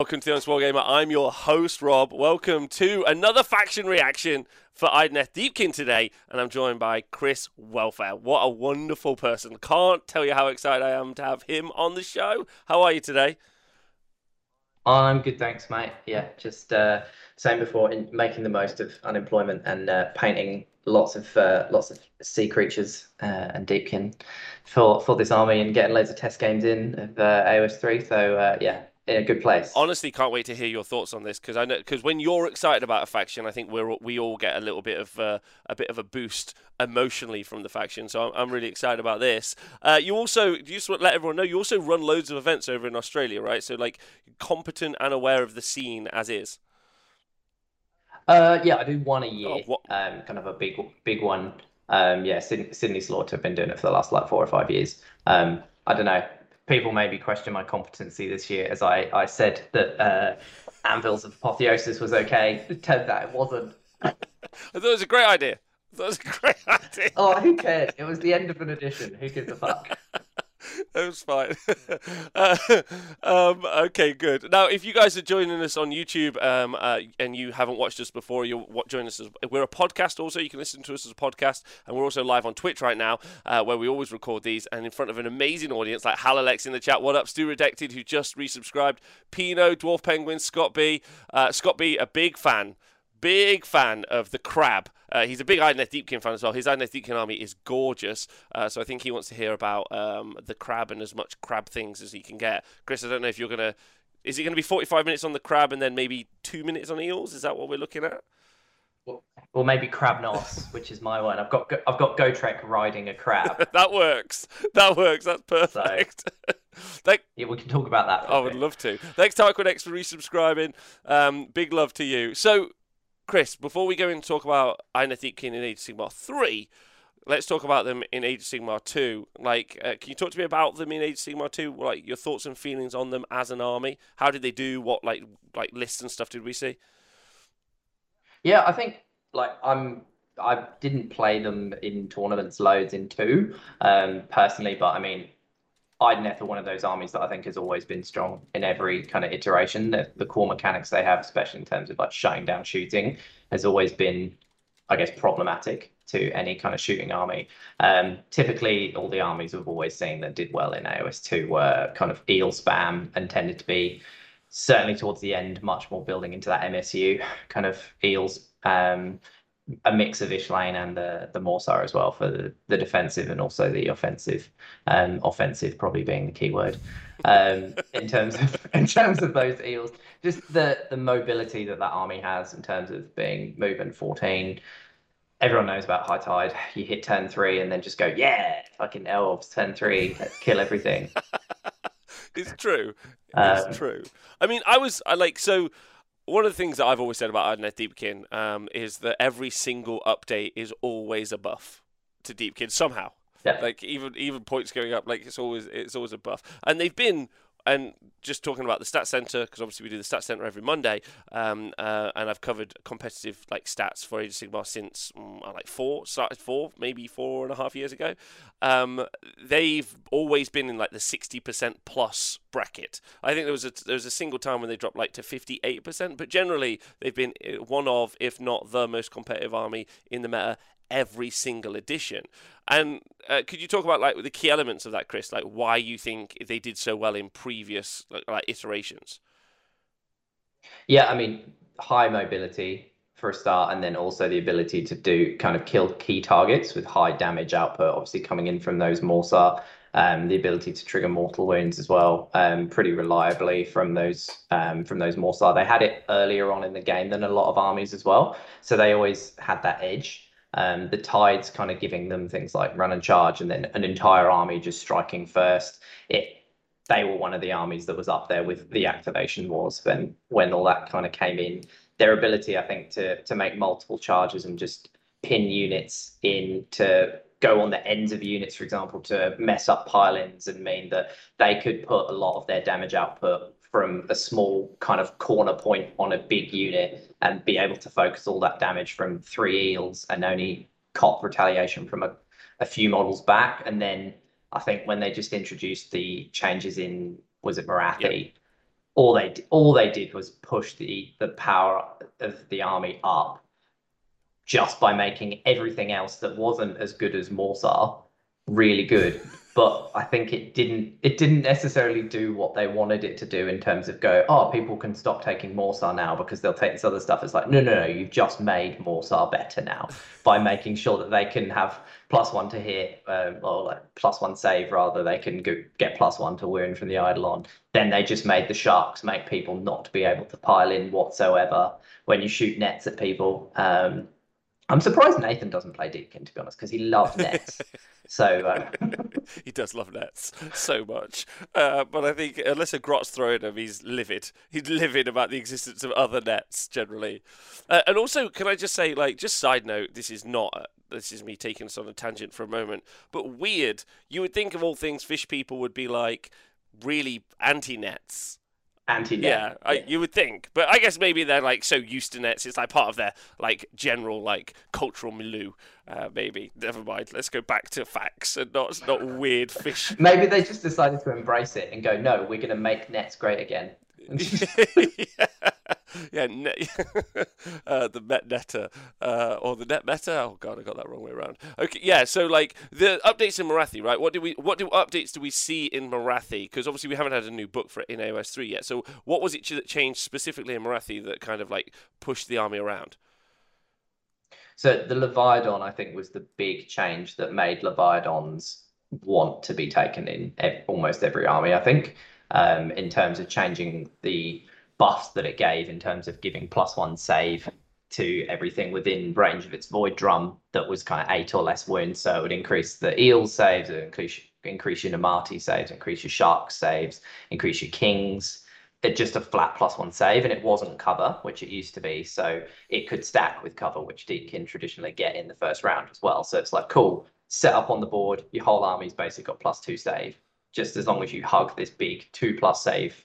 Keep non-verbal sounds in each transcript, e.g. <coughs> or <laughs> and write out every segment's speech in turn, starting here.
Welcome to the Honest Wargamer. I'm your host, Rob. Welcome to another faction reaction for Idoneth Deepkin today, and I'm joined by Chris Welfare. What a wonderful person. Can't tell you how excited I am to have him on the show. How are you today? I'm good, thanks, mate. Yeah, just uh, same before, in making the most of unemployment and uh, painting lots of uh, lots of sea creatures uh, and deepkin for for this army and getting loads of test games in of uh, AOS three. So uh, yeah, in a good place. Honestly, can't wait to hear your thoughts on this because I know because when you're excited about a faction, I think we're we all get a little bit of uh, a bit of a boost emotionally from the faction. So I'm, I'm really excited about this. Uh, you also you just let everyone know you also run loads of events over in Australia, right? So like competent and aware of the scene as is. Uh, yeah, I do one a year. Oh, um, kind of a big big one. Um, yeah, Sydney, Sydney Slaughter have been doing it for the last like four or five years. Um, I don't know people maybe question my competency this year as I, I said that uh, Anvils of Apotheosis was okay. It turned out it wasn't. I thought it was a great idea. That was a great <laughs> idea. Oh, who cares? It was the end of an edition. Who gives a fuck? <laughs> <laughs> it was fine. <laughs> uh, um, okay, good. Now, if you guys are joining us on YouTube um, uh, and you haven't watched us before, you'll join us. As, we're a podcast also. You can listen to us as a podcast. And we're also live on Twitch right now, uh, where we always record these and in front of an amazing audience like Halalex in the chat. What up, Stu Redacted, who just resubscribed, Pino, Dwarf Penguin, Scott B. Uh, Scott B, a big fan big fan of the crab. Uh, he's a big Idoneth Deepkin fan as well. His Idoneth Deepkin army is gorgeous, uh, so I think he wants to hear about um, the crab and as much crab things as he can get. Chris, I don't know if you're gonna. Is it going to be 45 minutes on the crab and then maybe two minutes on eels? Is that what we're looking at? Or maybe crab nos, which is my one. I've got I've got Gotrek riding a crab. <laughs> that works. That works. That's perfect. <laughs> So, yeah, we can talk about that. I would love to. Thanks, Tarquin X, for resubscribing. Um, big love to you. So Chris, before we go and talk about Idoneth Deepkin in Age Sigmar 3, let's talk about them in Age Sigmar 2. Like, uh, can you talk to me about them in Age Sigmar 2? Like, your thoughts and feelings on them as an army? How did they do? What, like, like lists and stuff did we see? Yeah, I think, like, I'm I didn't play them in tournaments loads in two, um, personally, but I mean, Idoneth are one of those armies that I think has always been strong in every kind of iteration. The, the core mechanics they have, especially in terms of like shutting down shooting, has always been, I guess, problematic to any kind of shooting army. Um, typically, all the armies we've always seen that did well in AOS 2 were kind of eel spam and tended to be, certainly towards the end, much more building into that MSU kind of eels. Um, a mix of Ishlaen and the the Morrsarr as well for the, the defensive and also the offensive. Um, offensive probably being the key word. Um, <laughs> in terms of in terms of those eels, just the the mobility that that army has in terms of being movement 14. Everyone knows about high tide. You hit turn three and then just go, yeah, fucking elves, turn three, kill everything. <laughs> it's true. It's um, true. I mean, I was I like so one of the things that I've always said about Idoneth Deepkin um, is that every single update is always a buff to Deepkin somehow. Yeah. Like even even points going up, like it's always it's always a buff, and they've been and just talking about the stat center because obviously we do the stat center every Monday, um, uh, and I've covered competitive like stats for Age of Sigmar since um, like four, started four, maybe four and a half years ago. Um, they've always been in like the sixty percent plus bracket. I think there was a there was a single time when they dropped like to fifty eight percent, but generally they've been uh, one of, if not the most competitive army in the meta every single edition. And uh, could you talk about like the key elements of that, Chris? Like why you think they did so well in previous like, like iterations? Yeah, I mean high mobility for a start, and then also the ability to do kind of kill key targets with high damage output. Obviously, coming in from those Morrsarr, um, the ability to trigger mortal wounds as well, um, pretty reliably from those um, from those Morrsarr. They had it earlier on in the game than a lot of armies as well, so they always had that edge. Um, the tides kind of giving them things like run and charge, and then an entire army just striking first. It they were one of the armies that was up there with the activation wars when when all that kind of came in. Their ability, I think, to to make multiple charges and just pin units in to go on the ends of units, for example, to mess up pile-ins and mean that they could put a lot of their damage output from a small kind of corner point on a big unit and be able to focus all that damage from three eels and only cop retaliation from a, a few models back. And then I think when they just introduced the changes in was it Morathi, yep. all they all they did was push the the power of the army up just by making everything else that wasn't as good as Morrsarr really good but I think it didn't it didn't necessarily do what they wanted it to do in terms of go, oh, people can stop taking Morrsarr now because they'll take this other stuff. It's like, no, no, no, you've just made Morrsarr better now <laughs> by making sure that they can have plus one to hit um, or like plus one save rather. They can go, get plus one to wound from the Eidolon. Then they just made the sharks make people not be able to pile in whatsoever when you shoot nets at people. Um, I'm surprised Nathan doesn't play Deepkin to be honest because he loves nets. <laughs> So uh... <laughs> he does love nets so much. Uh, but I think unless a grot's throwing him, he's livid. He's livid about the existence of other nets generally. Uh, and also, can I just say, like, just side note, this is not. This is me taking us on a tangent for a moment, but weird. You would think of all things, fish people would be like really anti nets anti net. Yeah, I, you would think, but I guess maybe they're like so used to nets. It's like part of their like general like cultural milieu. Uh, maybe never mind. Let's go back to facts and not not weird fish. Maybe they just decided to embrace it and go, no, we're going to make nets great again. <laughs> yeah, yeah net, <laughs> uh, the Met Netta uh, or the Net Meta. Oh god, I got that wrong way around. Okay, yeah. So like the updates in Morathi, right? What do we what do updates do we see in Morathi? Because obviously we haven't had a new book for it in AOS three yet. So what was it that changed specifically in Morathi that kind of like pushed the army around? So the Leviathan, I think, was the big change that made Leviathans want to be taken in almost every army. I think um, in terms of changing the buffs that it gave in terms of giving plus one save to everything within range of its void drum that was kind of eight or less wounds. So it would increase the eel saves, increase increase your Namarti saves, increase your shark saves, increase your kings. It just a flat plus one save, and it wasn't cover, which it used to be. So it could stack with cover, which Deepkin traditionally get in the first round as well. So it's like cool, set up on the board, your whole army's basically got plus two save just as long as you hug this big two plus save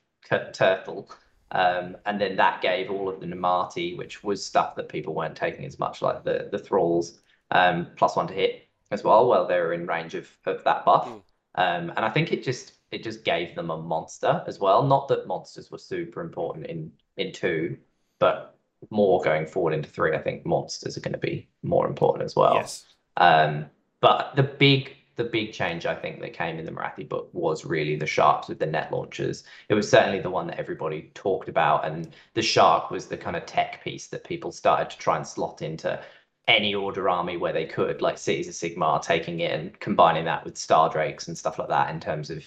turtle. Um, and then that gave all of the Namarti, which was stuff that people weren't taking as much, like the the thralls, um, plus one to hit as well. Well, they were in range of, of that buff, mm. um, and I think it just it just gave them a monster as well. Not that monsters were super important in in two, but more going forward into three. I think monsters are going to be more important as well. Yes. Um, but the big the big change I think that came in the Morathi book was really the sharks with the net launchers. It was certainly the one that everybody talked about, and the shark was the kind of tech piece that people started to try and slot into any order army where they could, like Cities of Sigmar, taking it and combining that with Star Drakes and stuff like that in terms of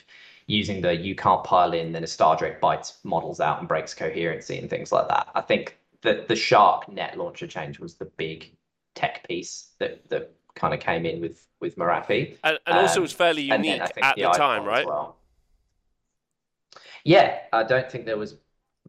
using the you can't pile in, then a Star Drake bites models out and breaks coherency and things like that. I think that the shark net launcher change was the big tech piece that that kind of came in with with Morathi. And, and also um, was fairly unique at the, the time, right? Well. Yeah, I don't think there was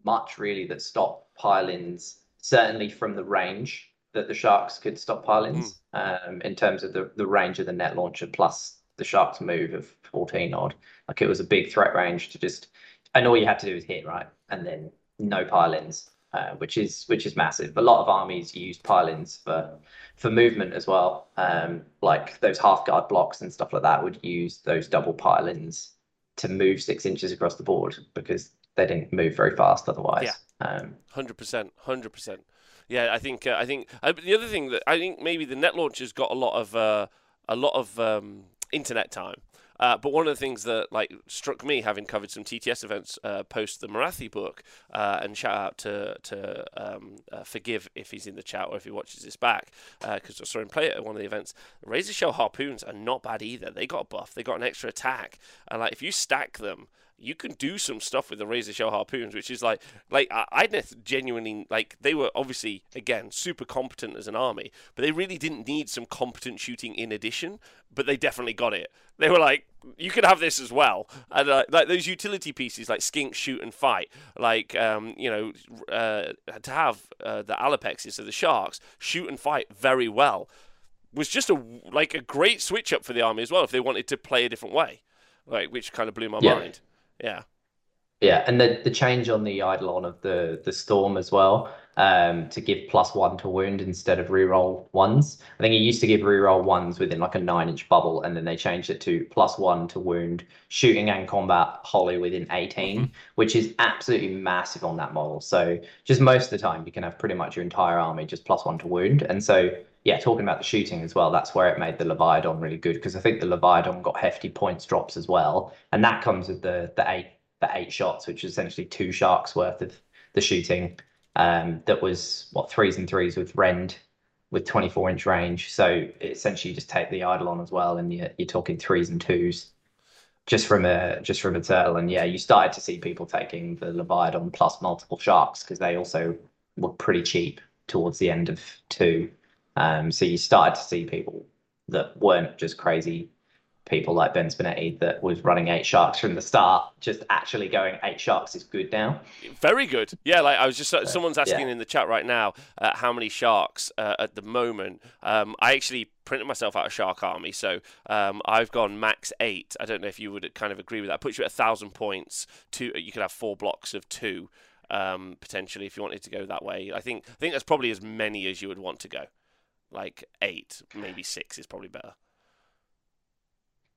much really that stopped pile-ins, certainly from the range that the Sharks could stop pile-ins mm. um, in terms of the, the range of the net launcher plus the Sharks move of 14 odd. Like it was a big threat range to just, and all you had to do was hit, right? And then no pile-ins. Uh, which is which is massive. A lot of armies used pile-ins for for movement as well. Um, like those half guard blocks and stuff like that would use those double pile-ins to move six inches across the board because they didn't move very fast otherwise. Yeah, um, hundred percent, hundred percent. Yeah, I think uh, I think uh, the other thing that I think maybe the net launchers got a lot of uh, a lot of um, internet time. Uh, but one of the things that like struck me, having covered some TTS events uh, post the Morathi book, uh, and shout out to to um, uh, forgive if he's in the chat or if he watches this back, because uh, I saw him play it at one of the events. Razor Shell harpoons are not bad either. They got a buff, they got an extra attack, and like if you stack them you can do some stuff with the razor shell harpoons, which is like like I genuinely like they were obviously again super competent as an army, but they really didn't need some competent shooting in addition. But they definitely got it. They were like, you could have this as well, and uh, like those utility pieces like skink, shoot, and fight, like um, you know, uh, to have uh, the Allopexes, so the sharks shoot and fight very well, was just a like a great switch up for the army as well if they wanted to play a different way, like which kind of blew my yeah. mind. Yeah. Yeah, and the the change on the Eidolon of the the storm as well, um, to give plus one to wound instead of reroll ones. I think it used to give reroll ones within like a nine inch bubble, and then they changed it to plus one to wound, shooting and combat wholly within 18, mm-hmm. which is absolutely massive on that model. So just most of the time, you can have pretty much your entire army just plus one to wound, and so yeah, talking about the shooting as well, that's where it made the Leviathan really good because I think the Leviathan got hefty points drops as well, and that comes with the the eight the eight shots, which is essentially two sharks worth of the shooting. Um, that was what threes and threes with Rend with 24 inch range. So essentially, you just take the Eidolon as well, and you're, you're talking threes and twos just from a just from a turtle. And yeah, you started to see people taking the Leviathan plus multiple sharks because they also were pretty cheap towards the end of two. Um, so you started to see people that weren't just crazy people like Ben Spinetti that was running eight sharks from the start, just actually going eight sharks is good now. Very good. Yeah, like I was just uh, someone's asking yeah. in the chat right now uh, how many sharks uh, at the moment. Um, I actually printed myself out a shark army, so um, I've gone max eight. I don't know if you would kind of agree with that. Puts you at a thousand points. Two, you could have four blocks of two. Um, potentially, if you wanted to go that way, I think I think that's probably as many as you would want to go. Like eight, maybe six is probably better.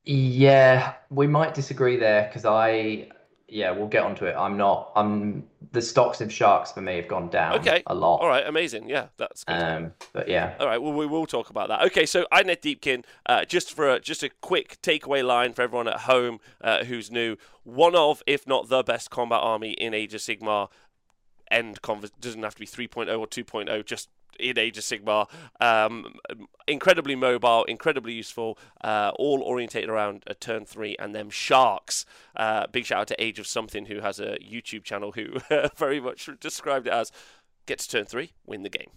Yeah, we might disagree there because I, yeah, we'll get onto it. I'm not. I'm the stocks of sharks for me have gone down okay. a lot. All right, amazing. Yeah, that's good. Um, but yeah. All right, well, we will talk about that. Okay, so Idoneth Deepkin, uh, just for a, just a quick takeaway line for everyone at home uh, who's new. One of, if not the best combat army in Age of Sigmar. End convers doesn't have to be 3.0 or 2.0. Just in Age of Sigmar. Um, incredibly mobile, incredibly useful, uh, all orientated around a turn three and them sharks. Uh, big shout out to Age of Something, who has a YouTube channel who <laughs> very much described it as get to turn three, win the game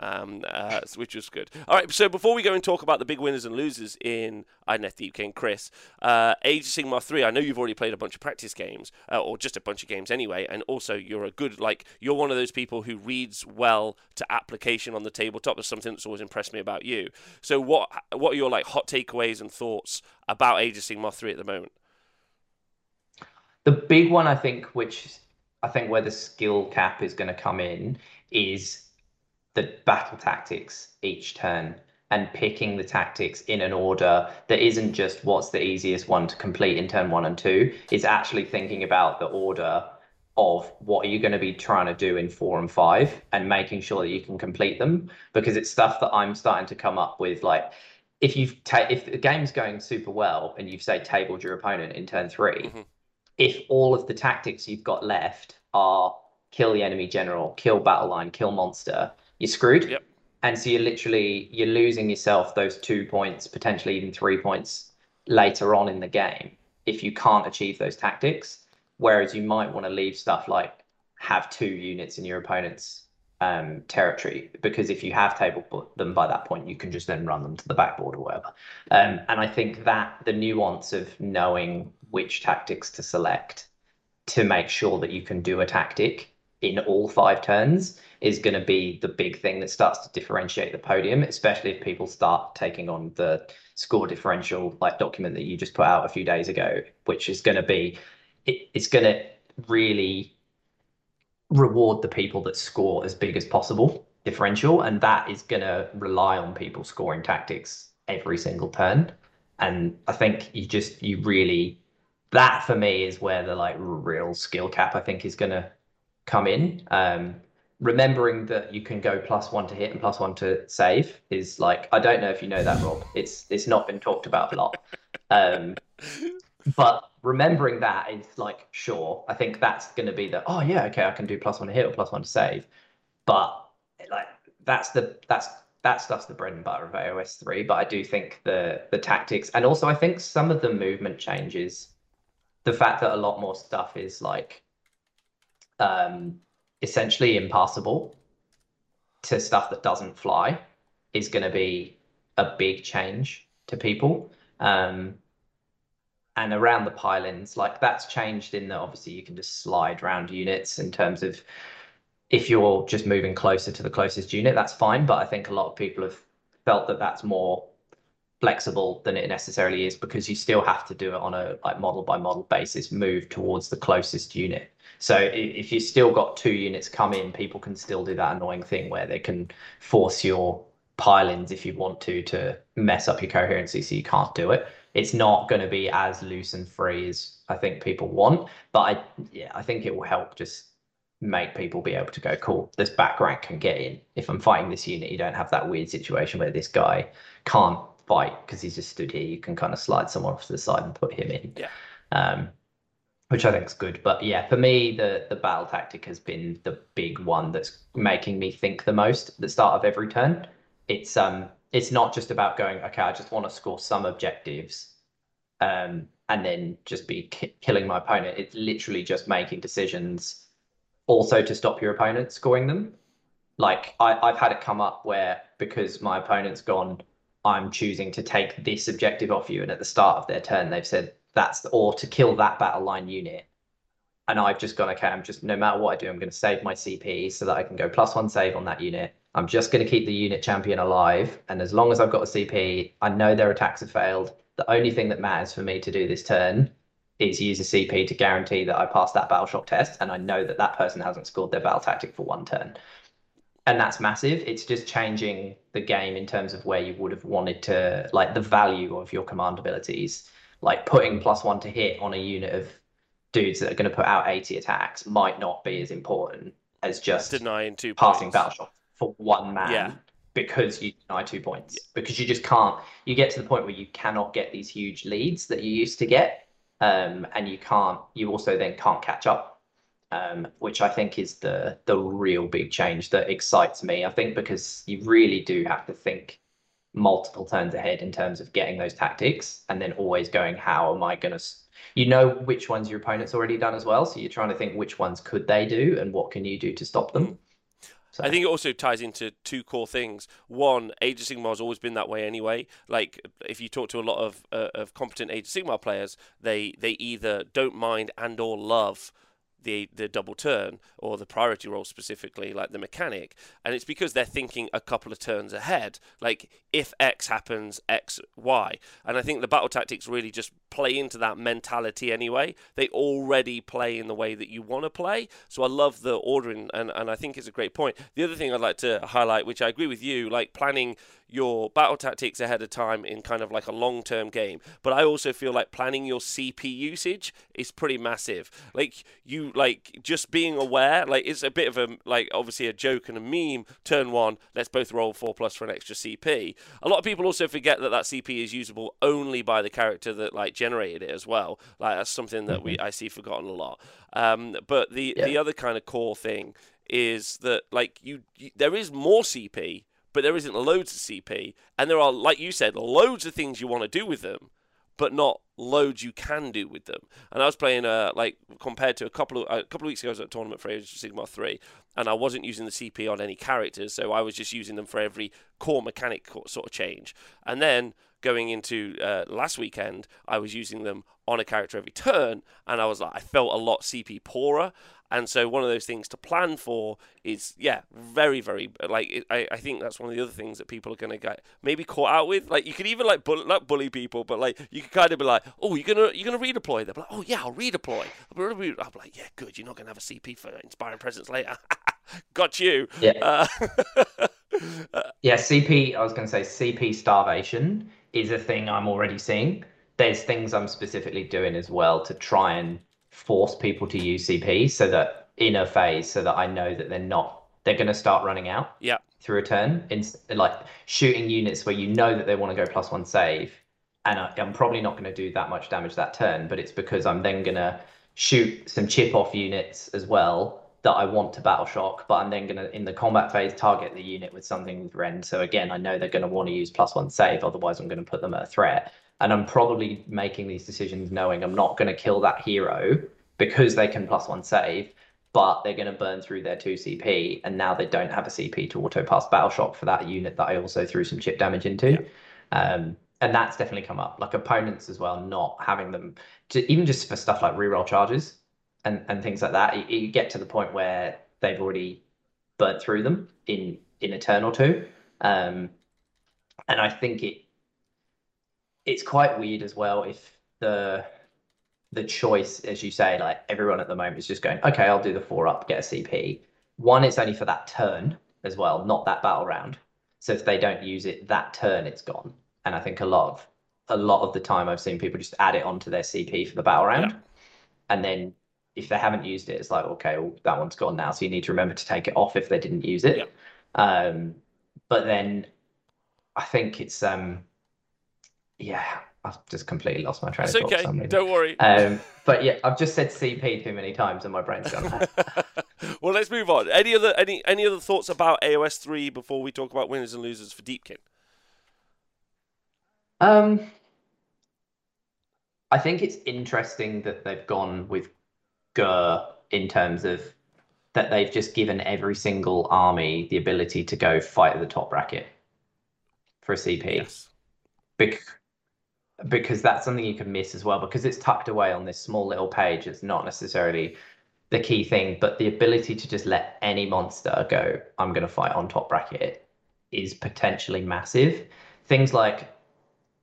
um, uh, which was good. All right, so before we go and talk about the big winners and losers in Idoneth Deepkin, Chris, uh, Age of Sigmar 3, I know you've already played a bunch of practice games, uh, or just a bunch of games anyway, and also you're a good, like, you're one of those people who reads well to application on the tabletop. That's something that's always impressed me about you. So what, what are your, like, hot takeaways and thoughts about Age of Sigmar 3 at the moment? The big one, I think, which I think where the skill cap is going to come in is the battle tactics each turn and picking the tactics in an order that isn't just what's the easiest one to complete in turn one and two. It's actually thinking about the order of what are you going to be trying to do in four and five and making sure that you can complete them because it's stuff that I'm starting to come up with like if you've ta- if the game's going super well and you've say tabled your opponent in turn 3 mm-hmm. if all of the tactics you've got left are kill the enemy general, kill battle line, kill monster, you're screwed. Yep. And so you're literally you're losing yourself those two points, potentially even three points later on in the game if you can't achieve those tactics. Whereas you might want to leave stuff like have two units in your opponent's um, territory because if you have tabled them by that point, you can just then run them to the backboard or whatever. Um, and I think that the nuance of knowing which tactics to select to make sure that you can do a tactic in all five turns is going to be the big thing that starts to differentiate the podium, especially if people start taking on the score differential like document that you just put out a few days ago, which is going to be it, it's going to really reward the people that score as big as possible differential, and that is going to rely on people scoring tactics every single turn. And I think you just you really that for me is where the like real skill cap I think is going to come in. Um, remembering that you can go plus one to hit and plus one to save is like I don't know if you know that, Rob. It's it's not been talked about a lot. Um, but remembering that is like sure. I think that's going to be the oh yeah okay I can do plus one to hit or plus one to save, but like that's the that's that stuff's the bread and butter of AOS three. But I do think the the tactics and also I think some of the movement changes, the fact that a lot more stuff is like um essentially impassable to stuff that doesn't fly is going to be a big change to people. Um, and around the pile-ins, like that's changed in that obviously you can just slide around units in terms of if you're just moving closer to the closest unit, that's fine. But I think a lot of people have felt that that's more flexible than it necessarily is because you still have to do it on a like model by model basis, move towards the closest unit. So if you still got two units come in, people can still do that annoying thing where they can force your pile-ins if you want to to mess up your coherency so you can't do it. It's not going to be as loose and free as I think people want, but I yeah, I think it will help just make people be able to go, cool, this back rank can get in. If I'm fighting this unit, you don't have that weird situation where this guy can't fight because he's just stood here. You can kind of slide someone off to the side and put him in. Yeah. Um, which I think is good. But yeah, for me, the the battle tactic has been the big one that's making me think the most at the start of every turn. It's um it's not just about going, okay, I just want to score some objectives, um, and then just be ki- killing my opponent. It's literally just making decisions, also to stop your opponent scoring them. Like I, I've had it come up where because my opponent's gone, I'm choosing to take this objective off you, and at the start of their turn, they've said that's or to kill that battle line unit. And I've just gone, okay, I'm just no matter what I do, I'm going to save my CP so that I can go plus one save on that unit. I'm just going to keep the unit champion alive. And as long as I've got a CP, I know their attacks have failed. The only thing that matters for me to do this turn is use a CP to guarantee that I pass that battle shock test. And I know that that person hasn't scored their battle tactic for one turn. And that's massive. It's just changing the game in terms of where you would have wanted to, like the value of your command abilities like putting plus one to hit on a unit of dudes that are going to put out 80 attacks might not be as important as just denying two passing battle shock for one man yeah. because you deny two points yeah. because you just can't you get to the point where you cannot get these huge leads that you used to get um, and you can't you also then can't catch up um, which I think is the the real big change that excites me I think because you really do have to think multiple turns ahead in terms of getting those tactics and then always going how am i going to you know which ones your opponent's already done as well so you're trying to think which ones could they do and what can you do to stop them mm. so. I think it also ties into two core things. One, Age of Sigmar has always been that way anyway. Like if you talk to a lot of uh, of competent Age of Sigmar players, they they either don't mind and or love the the double turn or the priority roll specifically, like the mechanic, and it's because they're thinking a couple of turns ahead. Like if X happens, X Y, and I think the battle tactics really just play into that mentality anyway. They already play in the way that you want to play. So I love the ordering, and and I think it's a great point. The other thing I'd like to highlight, which I agree with you, like planning your battle tactics ahead of time in kind of like a long term game. But I also feel like planning your CP usage is pretty massive. Like you like just being aware, like it's a bit of a like obviously a joke and a meme. Turn one, let's both roll four plus for an extra CP. A lot of people also forget that that CP is usable only by the character that like generated it as well. Like that's something that mm-hmm. we I see forgotten a lot. Um, but the yeah. the other kind of core thing is that like you, you there is more CP but there isn't loads of CP, and there are, like you said, loads of things you want to do with them, but not loads you can do with them. And I was playing, uh, like compared to a couple of a couple of weeks ago, I was at a tournament for Age of Sigmar three, and I wasn't using the CP on any characters, so I was just using them for every core mechanic sort of change. And then going into uh, last weekend, I was using them on a character every turn, and I was like, I felt a lot CP poorer, and so one of those things to plan for is, yeah, very, very like it, I, I think that's one of the other things that people are going to get maybe caught out with. Like you could even like bully, not bully people, but like you could kind of be like, oh, you're gonna you're gonna redeploy. They're like, oh yeah, I'll redeploy. I'll be like, yeah, good. You're not gonna have a CP for inspiring presence later. <laughs> Got you. Yeah. Uh, <laughs> yeah, CP. I was going to say CP starvation is a thing I'm already seeing. There's things I'm specifically doing as well to try and force people to use CP so that in a phase so that I know that they're not they're going to start running out. Yeah. Through a turn, in like shooting units where you know that they want to go plus one save, and I, am probably not going to do that much damage that turn, but it's because I'm then going to shoot some chip off units as well that I want to battle shock, but I'm then going to in the combat phase target the unit with something with rend. So again, I know they're going to want to use plus one save, otherwise I'm going to put them at a threat. And I'm probably making these decisions knowing I'm not going to kill that hero because they can plus one save, but they're going to burn through their two CP, and now they don't have a CP to auto pass battle shock for that unit that I also threw some chip damage into. Yeah. Um, and that's definitely come up. Like opponents as well, not having them to even just for stuff like reroll charges and, and things like that. You, you get to the point where they've already burnt through them in in a turn or two. Um, and I think it it's quite weird as well if the the choice, as you say, like everyone at the moment is just going, okay, I'll do the four up, get a CP. One, it's only for that turn as well, not that battle round. So if they don't use it that turn, it's gone. And I think a lot of a lot of the time I've seen people just add it onto their CP for the battle round. Yeah. And then if they haven't used it, it's like, okay, well, that one's gone now. So you need to remember to take it off if they didn't use it. Yeah. Um, but then I think it's um yeah, I've just completely lost my train of thought. okay. Don't worry. Um, but yeah, I've just said CP too many times and my brain's gone. <laughs> well, let's move on. Any other any any other thoughts about AOS three before we talk about winners and losers for Deepkin? Um, I think it's interesting that they've gone with Ghur in terms of that they've just given every single army the ability to go fight at the top bracket for a CP. Yes. Bec- because that's something you can miss as well because it's tucked away on this small little page. It's not necessarily the key thing, but the ability to just let any monster go, I'm going to fight on top bracket, is potentially massive. Things like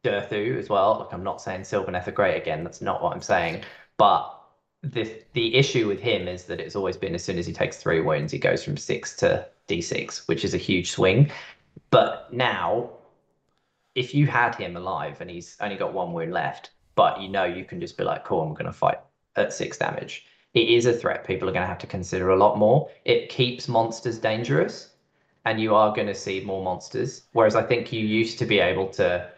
Durthu as well. Look, I'm not saying Sylvaneth are great again. That's not what I'm saying. But the the issue with him is that it's always been as soon as he takes three wounds, he goes from six to d6, which is a huge swing. But now if you had him alive and he's only got one wound left, but you know you can just be like, cool, I'm going to fight at six damage. It is a threat people are going to have to consider a lot more. It keeps monsters dangerous, and you are going to see more monsters. Whereas I think you used to be able to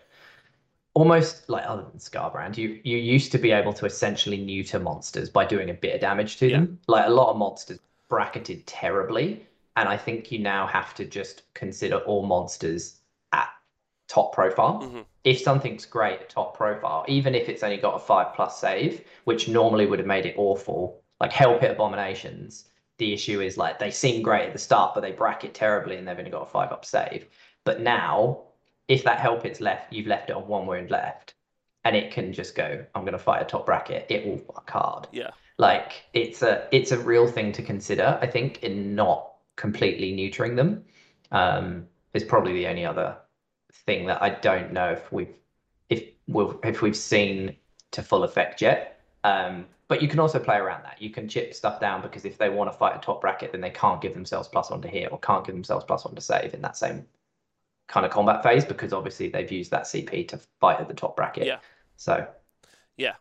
almost like other than Skarbrand, you you used to be able to essentially neuter monsters by doing a bit of damage to yeah. them. Like a lot of monsters bracketed terribly, and I think you now have to just consider all monsters at top profile. Mm-hmm. If something's great top profile, even if it's only got a five plus save, which normally would have made it awful, like Hell Pit Abominations, the issue is like they seem great at the start, but they bracket terribly and they've only got a five up save. But now, if that Hell Pit's left, you've left it on one wound left, and it can just go, I'm gonna fight a top bracket, it will fuck hard. Yeah. Like it's a it's a real thing to consider, I think, in not completely neutering them. Um, is probably the only other thing that I don't know if we've if we've if we've seen to full effect yet. Um, but you can also play around that. You can chip stuff down because if they want to fight a top bracket, then they can't give themselves plus one to hit or can't give themselves plus one to save in that same kind of combat phase because obviously they've used that CP to fight at the top bracket. Yeah. So. Yeah,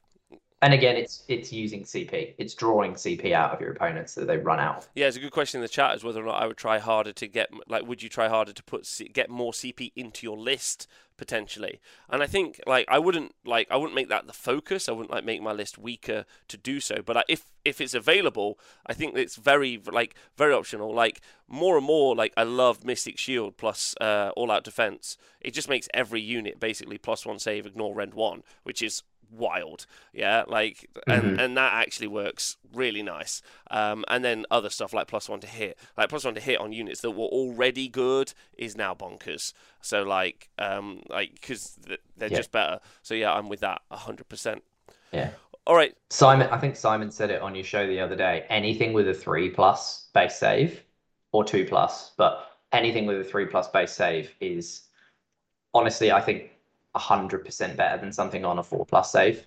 and again, it's it's using CP. It's drawing CP out of your opponents so they run out. Yeah, it's a good question in the chat as whether or not I would try harder to get like would you try harder to put get more CP into your list potentially. And I think like I wouldn't like I wouldn't make that the focus. I wouldn't like make my list weaker to do so. But if if it's available, I think it's very like very optional. Like more and more, like I love Mystic Shield plus uh, All Out Defense. It just makes every unit basically plus one save, ignore rend one, which is wild. Yeah, like and mm-hmm. and that actually works really nice. Um, and then other stuff like plus one to hit, like plus one to hit on units that were already good is now bonkers. So like um like because they're yeah. just better. So yeah, I'm with that hundred percent. Yeah. All right. Simon, I think Simon said it on your show the other day. Anything with a three plus base save or two plus, but anything with a three plus base save is honestly, I think 100% better than something on a 4 plus save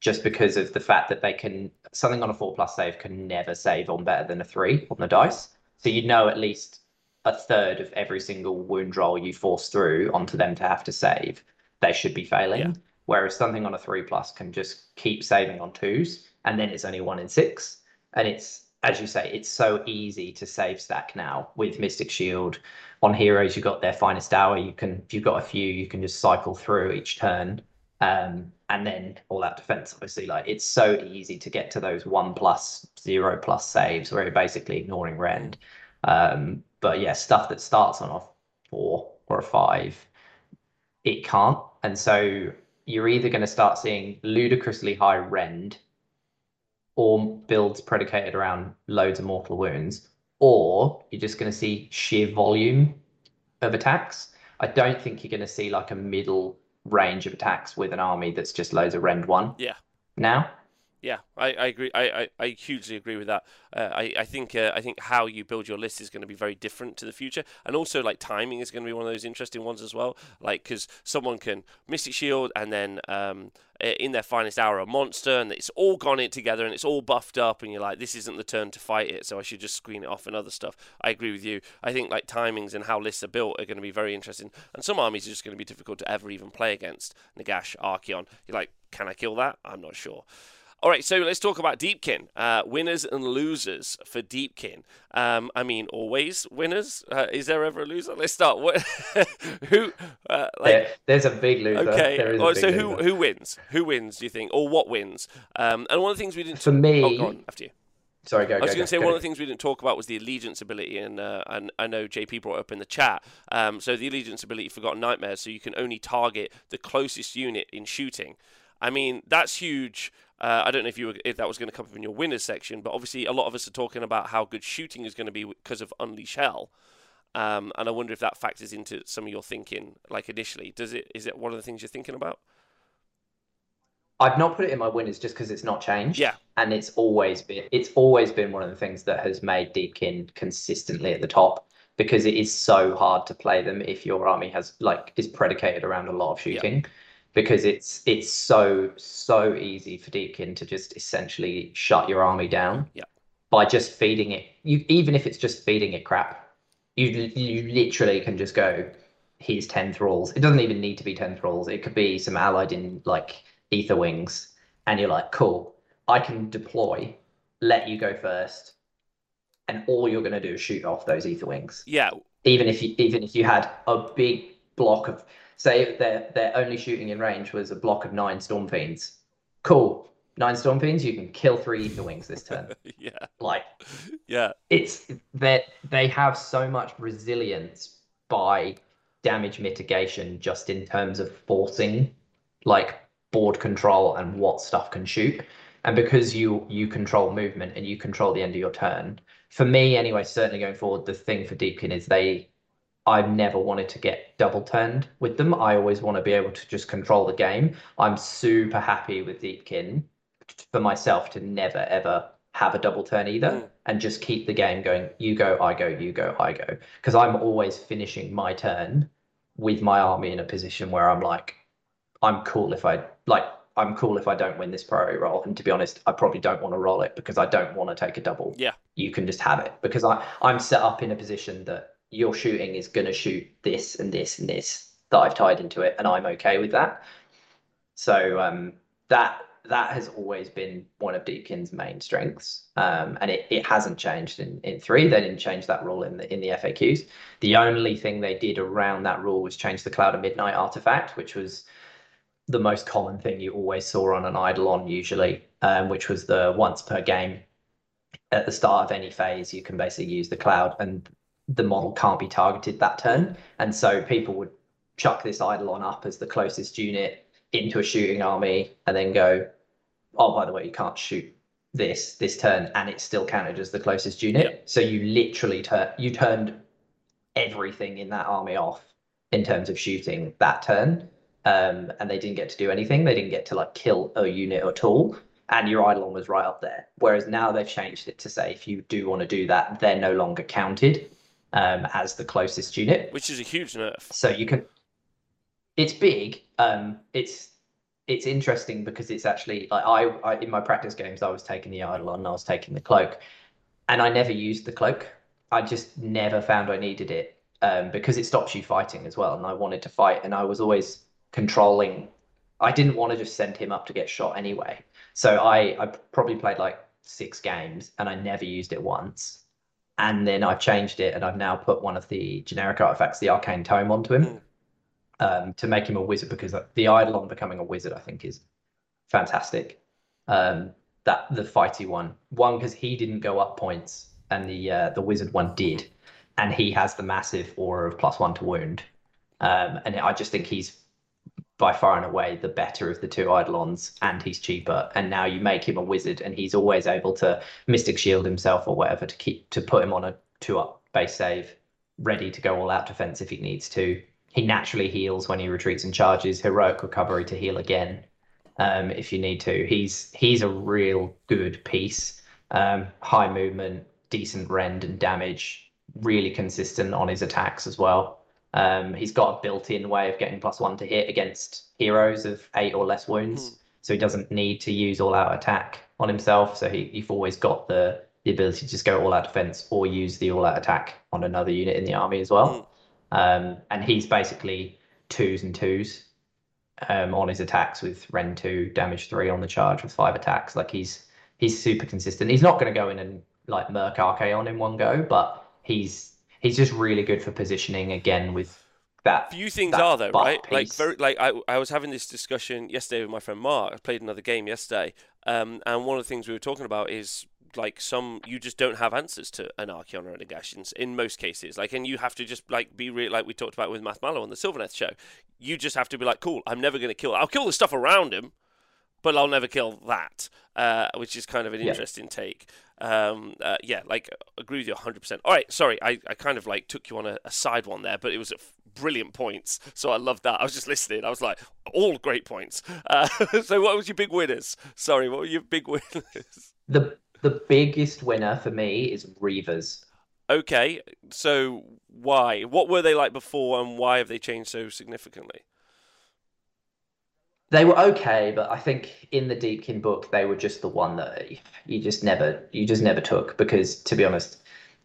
just because of the fact that they can something on a 4 plus save can never save on better than a 3 on the dice so you know at least a third of every single wound roll you force through onto them to have to save they should be failing yeah. whereas something on a 3 plus can just keep saving on twos and then it's only 1 in 6 and it's as you say, it's so easy to save stack now with Mystic Shield. On heroes, you've got their finest hour. You can, if you've got a few, you can just cycle through each turn. Um, and then all that defense, obviously, like it's so easy to get to those one plus, zero plus saves where you're basically ignoring rend. Um, but yeah, stuff that starts on a four or a five, it can't. And so you're either going to start seeing ludicrously high rend or builds predicated around loads of mortal wounds, or you're just going to see sheer volume of attacks. I don't think you're going to see like a middle range of attacks with an army that's just loads of rend one. Yeah. Now, Yeah, I, I agree. I, I, I hugely agree with that. Uh, I I think uh, I think how you build your list is going to be very different to the future, and also like timing is going to be one of those interesting ones as well. Like because someone can Mystic Shield and then um, in their finest hour a monster, and it's all gone in together and it's all buffed up, and you're like, this isn't the turn to fight it, so I should just screen it off and other stuff. I agree with you. I think like timings and how lists are built are going to be very interesting, and some armies are just going to be difficult to ever even play against. Nagash, Archaon, you're like, can I kill that? I'm not sure. All right, so let's talk about Deepkin. Uh, winners and losers for Deepkin. Um, I mean, always winners. Uh, is there ever a loser? Let's start. What, <laughs> who? Uh, like, there, there's a big loser. Okay. Oh, so who who wins? Who wins? Do you think, or what wins? Um, and one of the things we didn't. For me, oh, go on after you. Sorry, go. I was going to say go. one of the things we didn't talk about was the allegiance ability, and uh, and I know JP brought up in the chat. Um, so the allegiance ability, Forgotten Nightmares, so you can only target the closest unit in shooting. I mean, that's huge uh, I don't know if you were, if that was going to come up in your winners section, but obviously a lot of us are talking about how good shooting is going to be because of Unleash Hell. Um, and I wonder if that factors into some of your thinking, like initially. Does it? Is it one of the things you're thinking about? I've not put it in my winners just because it's not changed. Yeah, and it's always been it's always been one of the things that has made Deepkin consistently at the top because it is so hard to play them if your army has like is predicated around a lot of shooting. Yeah because it's it's so so easy for Deepkin to just essentially shut your army down yeah. by just feeding it. You even if it's just feeding it crap, you you literally can just go, here's ten thralls. It doesn't even need to be ten thralls. It could be some allied in like Aetherwings, and you're like, cool, I can deploy, let you go first, and all you're gonna do is shoot off those Aetherwings. Yeah. Even if you even if you had a big block of say their their only shooting in range was a block of nine storm fiends. Cool. Nine storm fiends, you can kill three Aetherwings this turn. <laughs> yeah. Like yeah. It's that they have so much resilience by damage mitigation just in terms of forcing like board control and what stuff can shoot. And because you you control movement and you control the end of your turn, for me anyway, certainly going forward, the thing for Deepkin is they I've never wanted to get double turned with them. I always want to be able to just control the game. I'm super happy with Deepkin for myself to never ever have a double turn either mm. and just keep the game going. You go, I go, you go, I go. Because I'm always finishing my turn with my army in a position where I'm like, I'm cool if I like I'm cool if I don't win this priority roll. And to be honest, I probably don't want to roll it because I don't want to take a double. Yeah. You can just have it because I, I'm set up in a position that your shooting is going to shoot this and this and this that I've tied into it, and I'm okay with that. So um, that that has always been one of Deepkin's main strengths, um, and it, it hasn't changed in, in three. They didn't change that rule in the in the FAQs. The only thing they did around that rule was change the Cloud of Midnight artifact, which was the most common thing you always saw on an Eidolon usually, um, which was the once per game at the start of any phase, you can basically use the cloud, and the model can't be targeted that turn. And so people would chuck this Eidolon up as the closest unit into a shooting army and then go, oh, by the way, you can't shoot this this turn and it's still counted as the closest unit. Yep. So you literally turn you turned everything in that army off in terms of shooting that turn. Um, and they didn't get to do anything. They didn't get to like kill a unit at all. And your Eidolon was right up there. Whereas now they've changed it to say if you do want to do that, they're no longer counted um, as the closest unit, which is a huge nerf. So you can. It's big. Um, it's it's interesting because it's actually like I, I in my practice games I was taking the Eidolon and I was taking the cloak, and I never used the cloak. I just never found I needed it um, because it stops you fighting as well, and I wanted to fight, and I was always controlling. I didn't want to just send him up to get shot anyway, so I I probably played like six games and I never used it once and then I've changed it and I've now put one of the generic artifacts, the Arcane Tome, onto him mm. um, to make him a wizard because the Eidolon becoming a wizard, I think, is fantastic. Um, that the fighty one, one because he didn't go up points and the uh, the wizard one did, and he has the massive aura of plus one to wound, um, and I just think he's by far and away the better of the two Eidolons, and he's cheaper. And now you make him a wizard, and he's always able to Mystic Shield himself or whatever to keep to put him on a two up base save, ready to go all out defense if he needs to. He naturally heals when he retreats and charges. Heroic recovery to heal again. um, if you need to. He's he's a real good piece. Um, high movement, decent rend and damage, really consistent on his attacks as well. Um, he's got a built-in way of getting plus one to hit against heroes of eight or less wounds, mm. so he doesn't need to use all-out attack on himself. So he, you've always got the the ability to just go all-out defense or use the all-out attack on another unit in the army as well. Mm. Um, and he's basically twos and twos um, on his attacks with Rend two, damage three on the charge with five attacks. Like he's he's super consistent. He's not going to go in and like Merc Archaon in one go, but he's he's just really good for positioning again with that. Few things that are though, right? Piece. Like very like I I was having this discussion yesterday with my friend Mark. I played another game yesterday, um, and one of the things we were talking about is like some you just don't have answers to an Archaon or Nagash in most cases. Like, and you have to just like be real, like we talked about with Math Mallow on the Sylvaneth show. You just have to be like, cool, I'm never going to kill. I'll kill the stuff around him, but I'll never kill that, uh, which is kind of an yeah. interesting take. Um, uh, yeah, like agree with you 100%. All right, sorry, I, I kind of like took you on a, a side one there, but it was brilliant points, so I loved that. I was just listening. I was like, all great points. Uh, <laughs> so, what was your big winners? Sorry, what were your big <laughs> winners? The the biggest winner for me is Reavers. Okay, so why? What were they like before, and why have they changed so significantly? They were okay, but I think in the Deepkin book they were just the one that you just never you just never took because to be honest,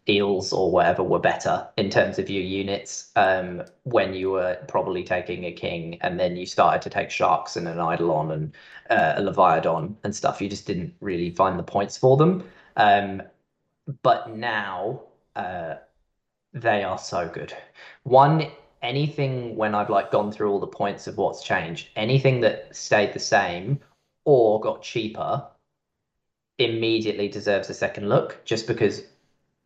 eels or whatever were better in terms of your units um, when you were probably taking a king and then you started to take sharks and an eidolon and uh, a leviathan and stuff. You just didn't really find the points for them. Um, but now uh, they are so good. One anything when I've like gone through all the points of what's changed, anything that stayed the same or got cheaper immediately deserves a second look just because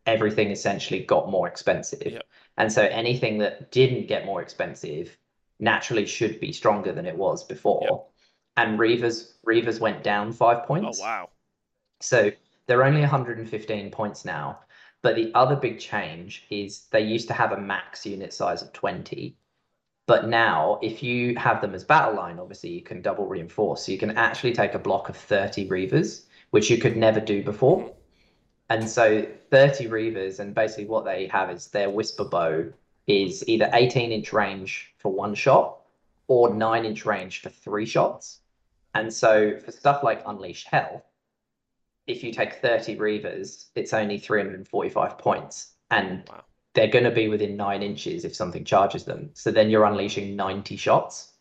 everything essentially got more expensive. Yep. And so anything that didn't get more expensive naturally should be stronger than it was before. Yep. And Reavers Reavers went down five points. Oh wow. So they're only 115 points now. But the other big change is they used to have a max unit size of 20. But now, if you have them as battle line, obviously you can double reinforce. So you can actually take a block of 30 Reavers, which you could never do before. And so 30 Reavers, and basically what they have is their Whisper Bow is either 18 inch range for one shot or 9 inch range for three shots. And so for stuff like Unleash Hell, if you take 30 Reavers, it's only 345 points. And wow. they're going to be within nine inches if something charges them. So then you're unleashing 90 shots.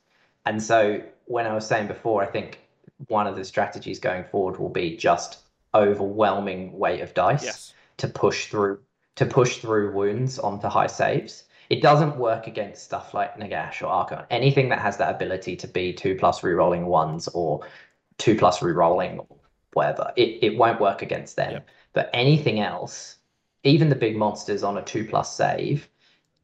And so when I was saying before, I think one of the strategies going forward will be just overwhelming weight of dice yes. to push through to push through wounds onto high saves. It doesn't work against stuff like Nagash or Archaon. Anything that has that ability to be two plus rerolling ones or two plus rerolling whatever. It it won't work against them. Yep. But anything else, even the big monsters on a two plus save,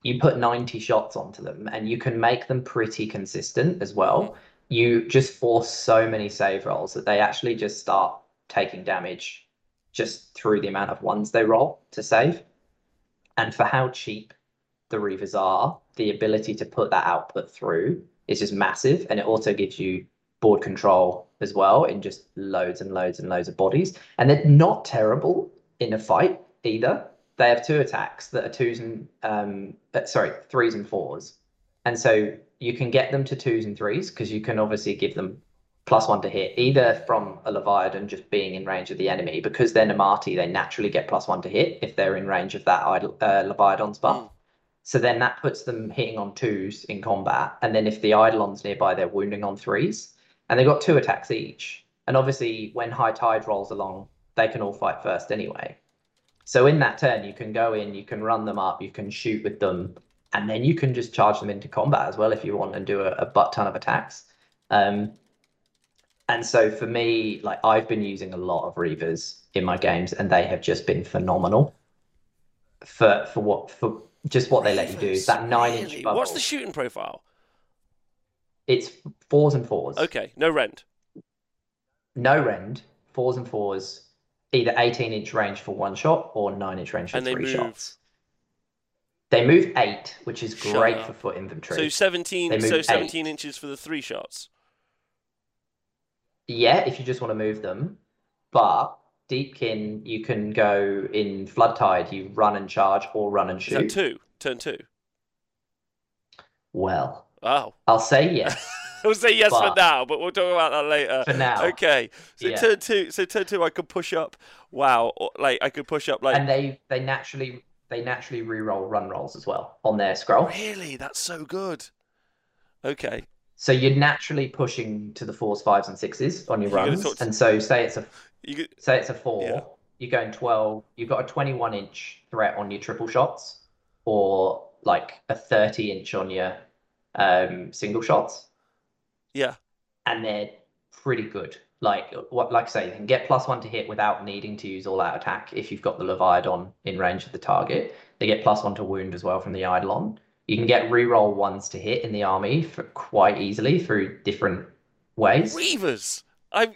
you put 90 shots onto them and you can make them pretty consistent as well. You just force so many save rolls that they actually just start taking damage just through the amount of ones they roll to save. And for how cheap the Reavers are, the ability to put that output through is just massive. And it also gives you board control as well in just loads and loads and loads of bodies. And they're not terrible in a fight either. They have two attacks that are twos and um, uh, sorry, threes and fours. And so you can get them to twos and threes because you can obviously give them plus one to hit, either from a Leviathan just being in range of the enemy. Because they're Namarti, they naturally get plus one to hit if they're in range of that uh, Leviathan's buff. Mm. So then that puts them hitting on twos in combat. And then if the Eidolon's nearby, they're wounding on threes and they've got two attacks each. And obviously, when High Tide rolls along, they can all fight first anyway. So in that turn, you can go in, you can run them up, you can shoot with them, and then you can just charge them into combat as well if you want and do a, a butt ton of attacks. Um, and so for me, like I've been using a lot of Reavers in my games, and they have just been phenomenal for for what for just what they let you do. That nine really? inch bubble. What's the shooting profile? It's fours and fours. Okay, no rend. No rend. Fours and fours. Either 18 inch range for one shot or nine inch range for and three shots. They move eight, which is Shut great up. for foot infantry. So 17. So 17 eight. inches for the three shots. yeah, if you just want to move them, but Deepkin, you can go in Flood Tide, you run and charge or run and shoot. Two? Turn two? Well, Oh. I'll say yes. <laughs> we'll say yes But- for now, but we'll talk about that later. For now. Okay. So Yeah. turn two. So turn two, I could push up. Wow. Like I could push up. Like and they they naturally they naturally re-roll run rolls as well on their scroll. really, that's so good. Okay. So you're naturally pushing to the fours, fives, and sixes on your runs. to- And so say it's a You could, say it's a four, Yeah. you're going 12, you've got a 21 inch threat on your triple shots, or like a 30 inch on your um, single shots, yeah. and they're pretty good. Like what, like I say, you can get plus one to hit without needing to use all out attack if you've got the Leviathan in range of the target. They get plus one to wound as well from the Eidolon. You can get reroll ones to hit in the army for quite easily through different ways. Reavers. I'm.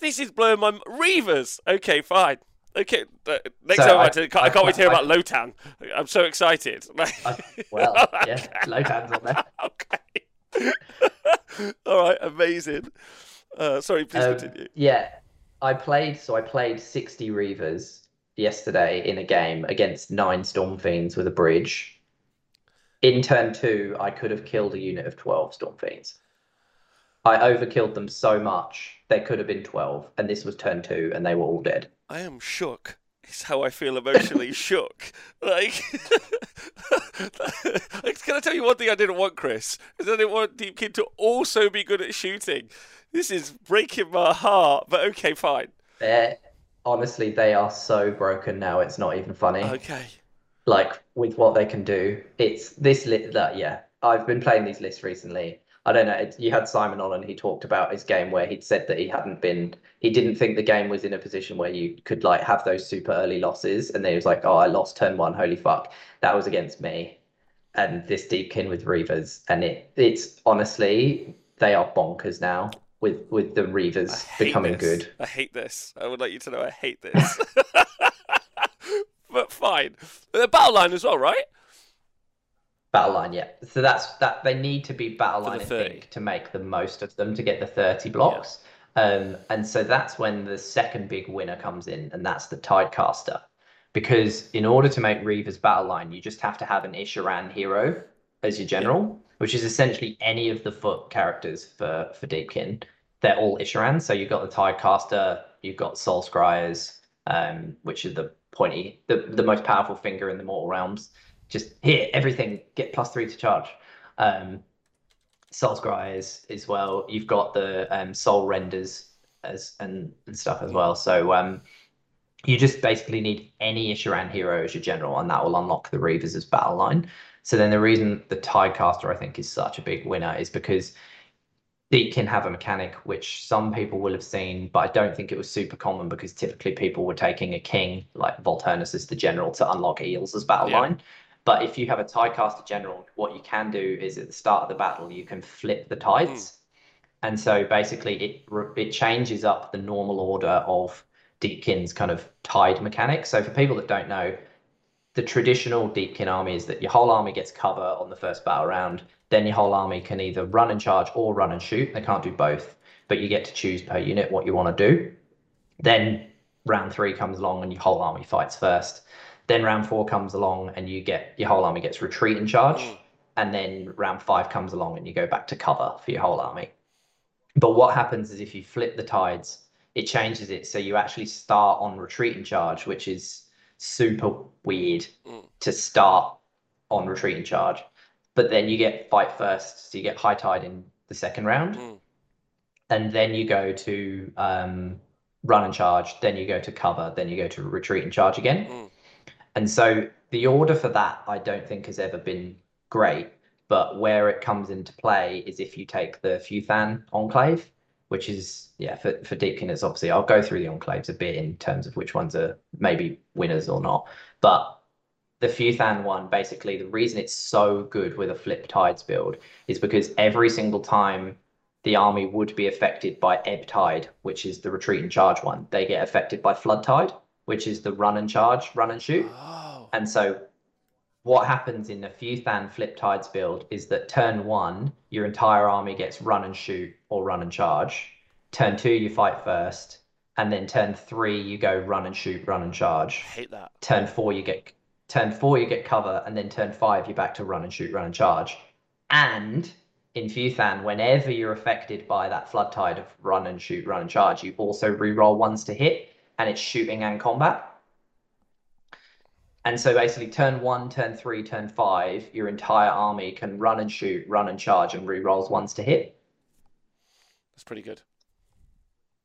This is blowing my Reavers. Okay, fine. Okay, next So time I, I- can't, I I- can't wait to hear about Lotann. I'm so excited. <laughs> I- well, yeah, Lotann's on there. <laughs> okay. <laughs> All right, amazing. Uh, sorry, please Um, continue. Yeah, I played. So I played sixty Reavers yesterday in a game against nine Storm Fiends with a bridge. In turn two, I could have killed a unit of twelve Storm Fiends. I overkilled them so much there could have been twelve, and this was turn two, and they were all dead. I am shook. It's how I feel emotionally <laughs> shook. Like, <laughs> like, can I tell you one thing I didn't want, Chris? Is I didn't want Deepkin to also be good at shooting. This is breaking my heart, but okay, fine. They're honestly, they are so broken now. It's not even funny. Okay. like with what they can do. It's this lit that yeah. I've been playing these lists recently. I don't know. It's, you had Simon on and he talked about his game where he'd said that he hadn't been, he didn't think the game was in a position where you could like have those super early losses. And then he was like, "Oh, I lost turn one. Holy fuck, that was against me." And this deep Deepkin with Reavers, and it it's honestly they are bonkers now with with the Reavers becoming this. good. I hate this. I would like you to know I hate this. <laughs> but fine. The battle line as well, right? Battle line, yeah. So that's that they need to be battle line, I think, to make the most of them to get the 30 blocks. Um, and so that's when the second big winner comes in, and that's the Tidecaster. Because in order to make Reaver's battle line, you just have to have an Isharann hero as your general, which is essentially any of the foot characters for, for Deepkin. They're all Isharann. So you've got the Tidecaster, you've got Soul Scryers, um, which are the pointy, the, the most powerful finger in the Mortal Realms just here everything get plus three to charge um soul scryers as well you've got the um soul renders as and, and stuff as well so um you just basically need any Isharann hero as your general and that will unlock the reavers as battle line so then the reason the tidecaster i think is such a big winner is because it can have a mechanic which some people will have seen, but I don't think it was super common because typically people were taking a king like Volturnus as the general to unlock eels as battle Yeah. line. But if you have a tidecaster general, what you can do is at the start of the battle you can flip the tides, hmm. and so basically it it changes up the normal order of Deepkin's kind of tide mechanic. So for people that don't know, the traditional Deepkin army is that your whole army gets cover on the first battle round. Then your whole army can either run and charge or run and shoot. They can't do both, but you get to choose per unit what you want to do. Then round three comes along and your whole army fights first. Then round four comes along and you get your whole army gets retreat and charge. Mm. And then round five comes along and you go back to cover for your whole army. But what happens is if you flip the tides, it changes it so you actually start on retreat and charge, which is super weird Mm. to start on retreat and charge. But then you get fight first, so you get high tide in the second round, Mm. and then you go to um, run and charge, then you go to cover, then you go to retreat and charge again. Mm. And so the order for that I don't think has ever been great, but where it comes into play is if you take the Fuethán Enclave, which is yeah for for Deepkin it's obviously I'll go through the enclaves a bit in terms of which ones are maybe winners or not, but the Fuethán one basically the reason it's so good with a flip tides build is because every single time the army would be affected by ebb tide, which is the retreat and charge one, they get affected by flood tide, which is the run and charge, run and shoot. Oh. And so what happens in the Fuethán Flip Tides build is that turn one, your entire army gets run and shoot or run and charge. Turn two, you fight first, and then turn three, you go run and shoot, run and charge. I hate that. Turn four, you get turn four, you get cover, and then turn five, you're back to run and shoot, run and charge. And in Fuethán, whenever you're affected by that flood tide of run and shoot, run and charge, you also re-roll ones to hit, and it's shooting and combat. And so basically, turn one, turn three, turn five, your entire army can run and shoot, run and charge, and re-rolls ones to hit. That's pretty good.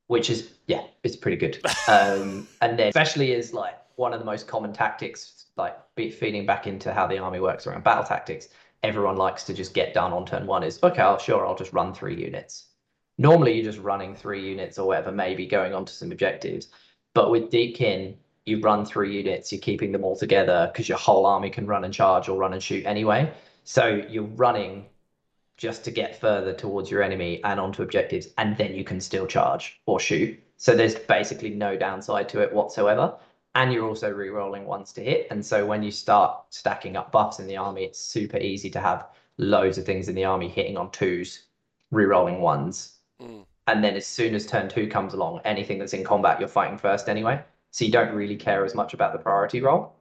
Which is yeah, it's pretty good. <laughs> um, and then especially is like one of the most common tactics, like feeding back into how the army works around battle tactics. Everyone likes to just get done on turn one. Is okay, I'll, sure, I'll just run three units. Normally, you're just running three units or whatever, maybe going on to some objectives. But with Deepkin, you run three units, you're keeping them all together because your whole army can run and charge or run and shoot anyway. So you're running just to get further towards your enemy and onto objectives, and then you can still charge or shoot. So there's basically no downside to it whatsoever. And you're also re-rolling ones to hit. And so when you start stacking up buffs in the army, it's super easy to have loads of things in the army hitting on twos, re-rolling ones. Mm. And then as soon as turn two comes along, anything that's in combat, you're fighting first anyway so you don't really care as much about the priority roll.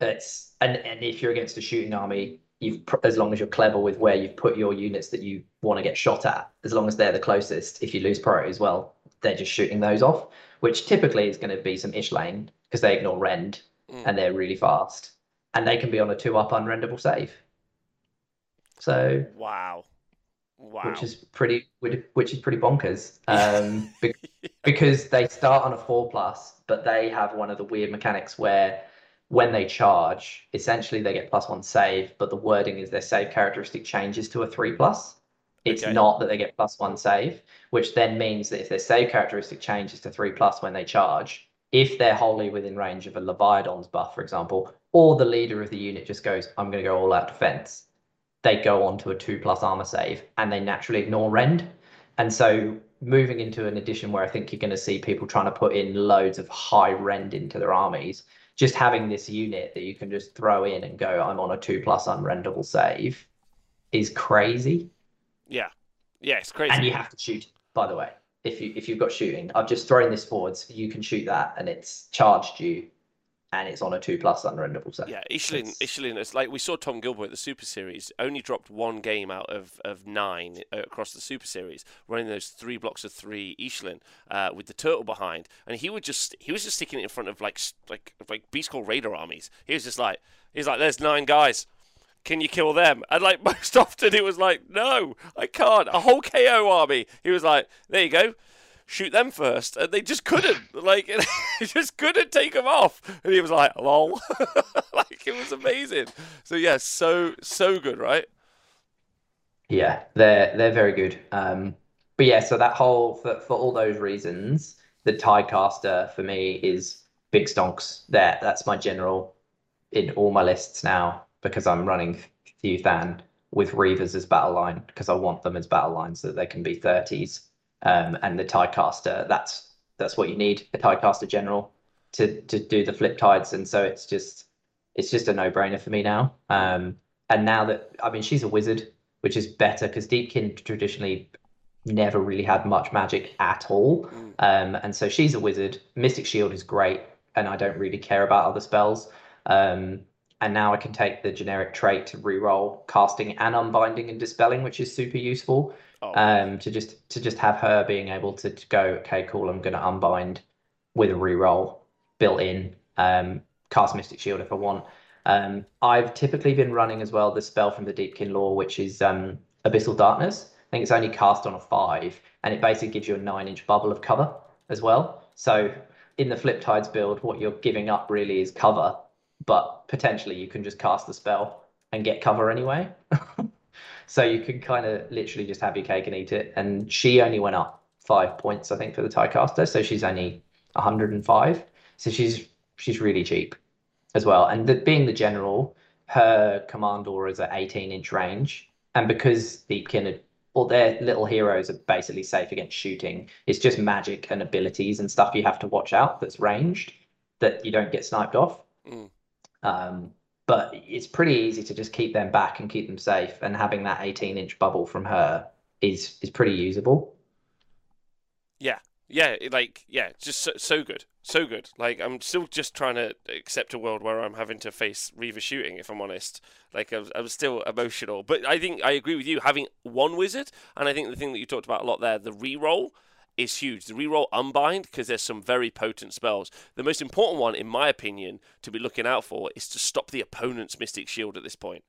It's and and if you're against a shooting army, you've as long as you're clever with where you've put your units that you want to get shot at, as long as they're the closest. If you lose priority as well, they're just shooting those off, which typically is going to be some Ishlaen because they ignore rend mm. and they're really fast, and they can be on a two up unrendable save. So wow, Wow. Which is pretty, which is pretty bonkers, <laughs> um, because they start on a four plus, but they have one of the weird mechanics where when they charge, essentially they get plus one save, but the wording is their save characteristic changes to a three plus. It's okay. not that they get plus one save, which then means that if their save characteristic changes to three plus when they charge, if they're wholly within range of a Leviathan's buff, for example, or the leader of the unit just goes, I'm going to go all out defense, they go on to a two plus armor save and they naturally ignore rend. And so moving into an edition where I think you're going to see people trying to put in loads of high rend into their armies, just having this unit that you can just throw in and go, I'm on a two plus unrendable save is crazy. Yeah. Yeah, it's crazy. And you have to shoot, by the way. If you if you've got shooting, I've just thrown this forward so you can shoot that and it's charged you and it's on a two plus unrendable set. Yeah, Ishlaen, it's... Ishlaen, it's like we saw Tom Gilbert at the Super Series only dropped one game out of, of nine uh, across the Super Series, running those three blocks of three Ishlaen uh, with the turtle behind, and he would just he was just sticking it in front of like like like Beastclaw Raider armies. He was just like he's like, there's nine guys. Can you kill them? And like <laughs> most often, it was like, no, I can't. A whole KO army. He was like, there you go shoot them first, and they just couldn't. <laughs> Like, <laughs> they just couldn't take them off. And he was like, "Lol," <laughs> like it was amazing. So yeah, so so good, right? Yeah, they're they're very good. Um, but yeah, so that whole for for all those reasons, the Tidecaster for me is big stonks. There, that's my general in all my lists now because I'm running Fuethán with Reavers as battle line because I want them as battle lines so that they can be 30s um, and the Tidecaster. That's that's what you need a Tidecaster general to to do the flip tides, and so it's just it's just a no brainer for me now. Um, and now that I mean she's a wizard, which is better because Deepkin traditionally never really had much magic at all, mm. um, and so she's a wizard. Mystic Shield is great, and I don't really care about other spells. Um, and now I can take the generic trait to reroll casting and unbinding and dispelling, which is super useful. Oh. Um, to just to just have her being able to, to go, okay, cool, I'm going to unbind with a reroll built in. Um, cast Mystic Shield if I want. Um, I've typically been running as well the spell from the Deepkin Lore, which is um, Abyssal Darkness. I think it's only cast on a five, and it basically gives you a nine-inch bubble of cover as well. So in the Flip Tides build, what you're giving up really is cover, but potentially you can just cast the spell and get cover anyway. <laughs> So you can kind of literally just have your cake and eat it. And she only went up five points, I think, for the Tidecaster. So she's only 105. So she's she's really cheap as well. And the, being the general, her command aura is at 18 inch range. And because the kin all their little heroes are basically safe against shooting, it's just magic and abilities and stuff you have to watch out that's ranged that you don't get sniped off. Mm. Um, but it's pretty easy to just keep them back and keep them safe. And having that 18 inch bubble from her is is pretty usable. Yeah, yeah, like yeah, just so, so good, so good. Like I'm still just trying to accept a world where I'm having to face Reaver shooting. If I'm honest, like I was, I was still emotional, but I think I agree with you having one wizard, and I think the thing that you talked about a lot there, the reroll is huge. The reroll unbind because there's some very potent spells. The most important one, in my opinion, to be looking out for is to stop the opponent's Mystic Shield at this point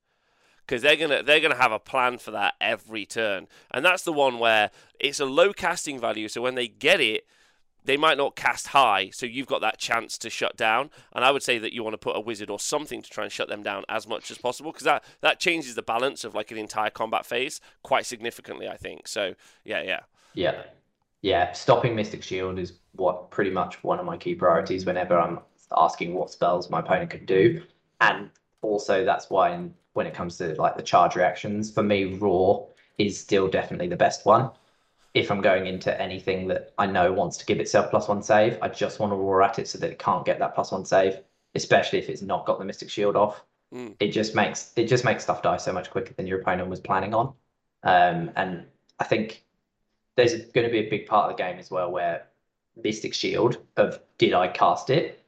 because they're gonna they're gonna have a plan for that every turn, and that's the one where it's a low casting value. So when they get it, they might not cast high, so you've got that chance to shut down. And I would say that you want to put a wizard or something to try and shut them down as much as possible, because that that changes the balance of like an entire combat phase quite significantly. I think so. Yeah, yeah, yeah, yeah. Stopping Mystic Shield is what pretty much one of my key priorities whenever I'm asking what spells my opponent can do, and also that's why in when it comes to like the charge reactions. For me, roar is still definitely the best one. If I'm going into anything that I know wants to give itself plus one save, I just want to roar at it so that it can't get that plus one save, especially if it's not got the Mystic Shield off. Mm. It just makes it just makes stuff die so much quicker than your opponent was planning on. Um, and I think there's going to be a big part of the game as well where Mystic Shield of did I cast it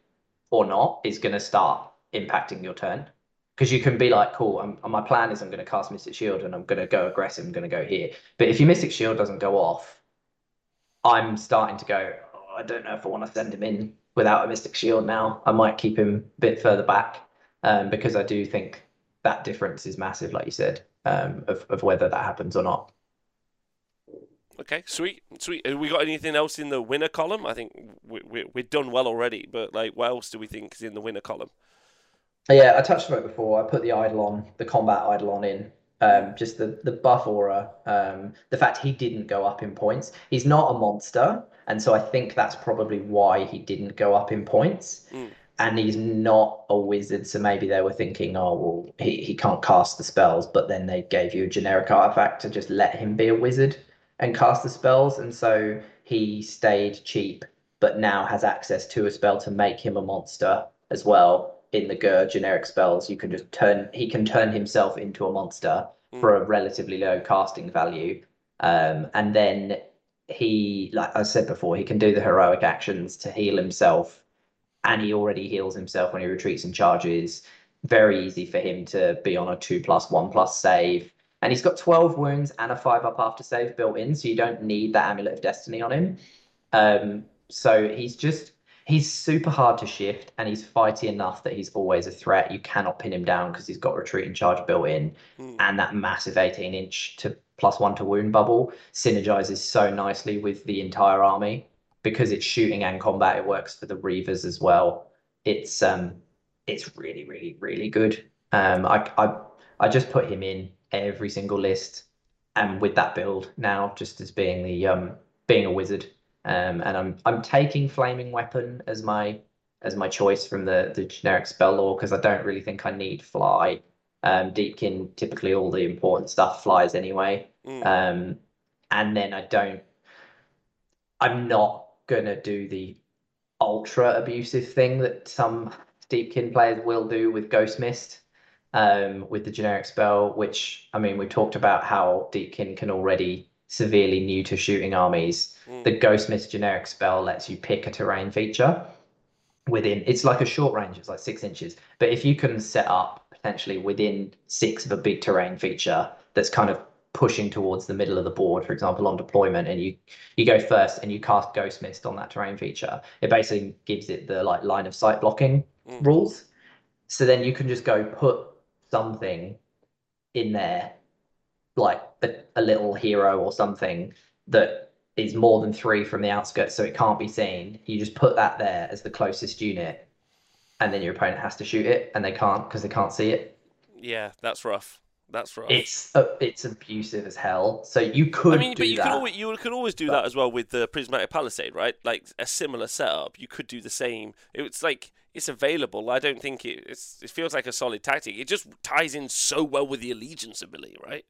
or not is going to start impacting your turn because you can be like, cool, I'm, my plan is I'm going to cast Mystic Shield and I'm going to go aggressive, I'm going to go here. But if your Mystic Shield doesn't go off, I'm starting to go, oh, I don't know if I want to send him in without a Mystic Shield now. I might keep him a bit further back um, because I do think that difference is massive, like you said, um, of, of whether that happens or not. Okay, sweet, sweet. Have we got anything else in the winner column? I think we, we, we're done well already, but like, what else do we think is in the winner column? Yeah, I touched on it before. I put the Eidolon, the combat Eidolon in. Um, just the the buff aura, um, the fact he didn't go up in points. He's not a monster, and so I think that's probably why he didn't go up in points. Mm. And he's not a wizard, so maybe they were thinking, oh well, he, he can't cast the spells, but then they gave you a generic artifact to just let him be a wizard and cast the spells, and so he stayed cheap, but now has access to a spell to make him a monster as well in the Ghur generic spells, you can just turn he can turn himself into a monster mm. for a relatively low casting value. Um, and then he, like I said before, he can do the heroic actions to heal himself, and he already heals himself when he retreats and charges. Very easy for him to be on a two plus one plus save. And he's got 12 wounds and a five up after save built in, so you don't need that Amulet of Destiny on him. Um, so he's just he's super hard to shift and he's fighty enough that he's always a threat. You cannot pin him down because he's got retreat and charge built in, mm. and that massive 18 inch to plus one to wound bubble synergizes so nicely with the entire army because it's shooting and combat. It works for the Reavers as well. It's um, it's really, really, really good. Um, I I I just put him in every single list, and with that build now, just as being the um being a wizard um, and I'm I'm taking flaming weapon as my as my choice from the the generic spell lore because I don't really think I need fly. Um, Deepkin typically all the important stuff flies anyway. Mm. Um, and then I don't. I'm not gonna do the ultra abusive thing that some Deepkin players will do with Ghost Mist. Um, with the generic spell, which I mean, we talked about how Deepkin can already severely new to shooting armies, mm. the Ghost Mist generic spell lets you pick a terrain feature within. It's like a short range. It's like six inches. But if you can set up potentially within six of a big terrain feature that's kind of pushing towards the middle of the board, for example, on deployment, and you you go first and you cast Ghost Mist on that terrain feature, it basically gives it the like line of sight blocking mm. rules. So then you can just go put something in there like a, a little hero or something that is more than three from the outskirts, so it can't be seen. You just put that there as the closest unit, and then your opponent has to shoot it, and they can't because they can't see it. Yeah, that's rough. That's rough. It's uh, it's abusive as hell. So you could. I mean, but you that, could always you could always do but... that as well with the prismatic palisade, right? Like a similar setup. You could do the same. It's like it's available. I don't think it. It's, it feels like a solid tactic. It just ties in so well with the allegiance ability, right?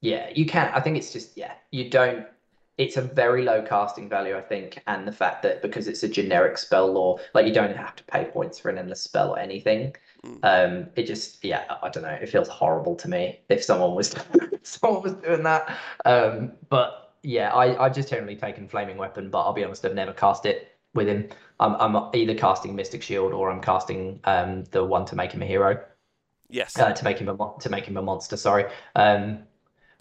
Yeah, you can. I think it's just yeah, you don't. It's a very low casting value, I think, and the fact that because it's a generic spell lore, like you don't have to pay points for an endless spell or anything. Mm. Um, it just yeah, I don't know. It feels horrible to me if someone was <laughs> someone was doing that. Um, but yeah, I I just generally taken flaming weapon, but I'll be honest, I've never cast it with him. I'm I'm either casting Mystic Shield or I'm casting um the one to make him a hero. Yes. Uh, to make him a to make him a monster. Sorry. Um,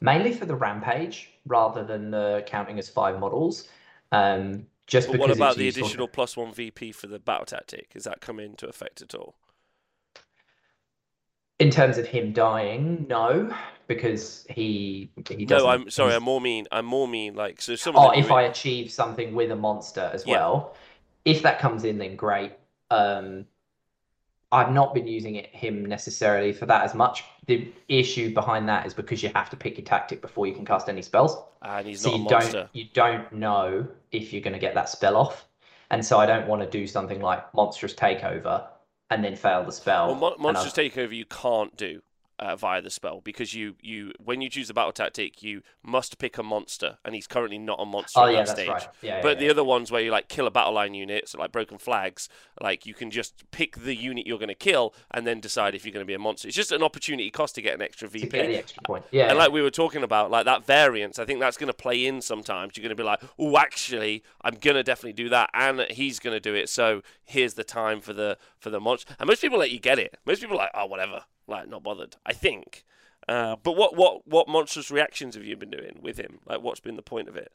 mainly for the rampage rather than the counting as five models. Um, just but because. What about the additional plus one VP for the battle tactic? Is that come into effect at all? In terms of him dying, no, because he he doesn't. No, I'm sorry. I'm more mean. I'm more mean. Like so. Some oh, if I achieve something with a monster as yeah. well, if that comes in, then great. Um, I've not been using it him necessarily for that as much. The issue behind that is because you have to pick your tactic before you can cast any spells. And he's so not you a monster. don't you don't know if you're going to get that spell off, and so I don't want to do something like monstrous takeover and then fail the spell. Well, Mon- monstrous takeover you can't do uh, via the spell because you you when you choose the battle tactic you must pick a monster, and he's currently not a monster Oh at yeah, that stage. right. Yeah, But yeah, the yeah. other ones where you like kill a battle line unit, so like broken flags, like you can just pick the unit you're going to kill and then decide if you're going to be a monster. It's just an opportunity cost to get an extra to VP. get the extra point. Yeah, And like we were talking about, like that variance, I think that's going to play in sometimes. You're going to be like, oh, actually, I'm going to definitely do that, and he's going to do it. So here's the time for the for the monster. And most people let you get it. Most people are like, oh, whatever, like not bothered. I think. Uh, but what what what monstrous reactions have you been doing with him? Like, what's been the point of it?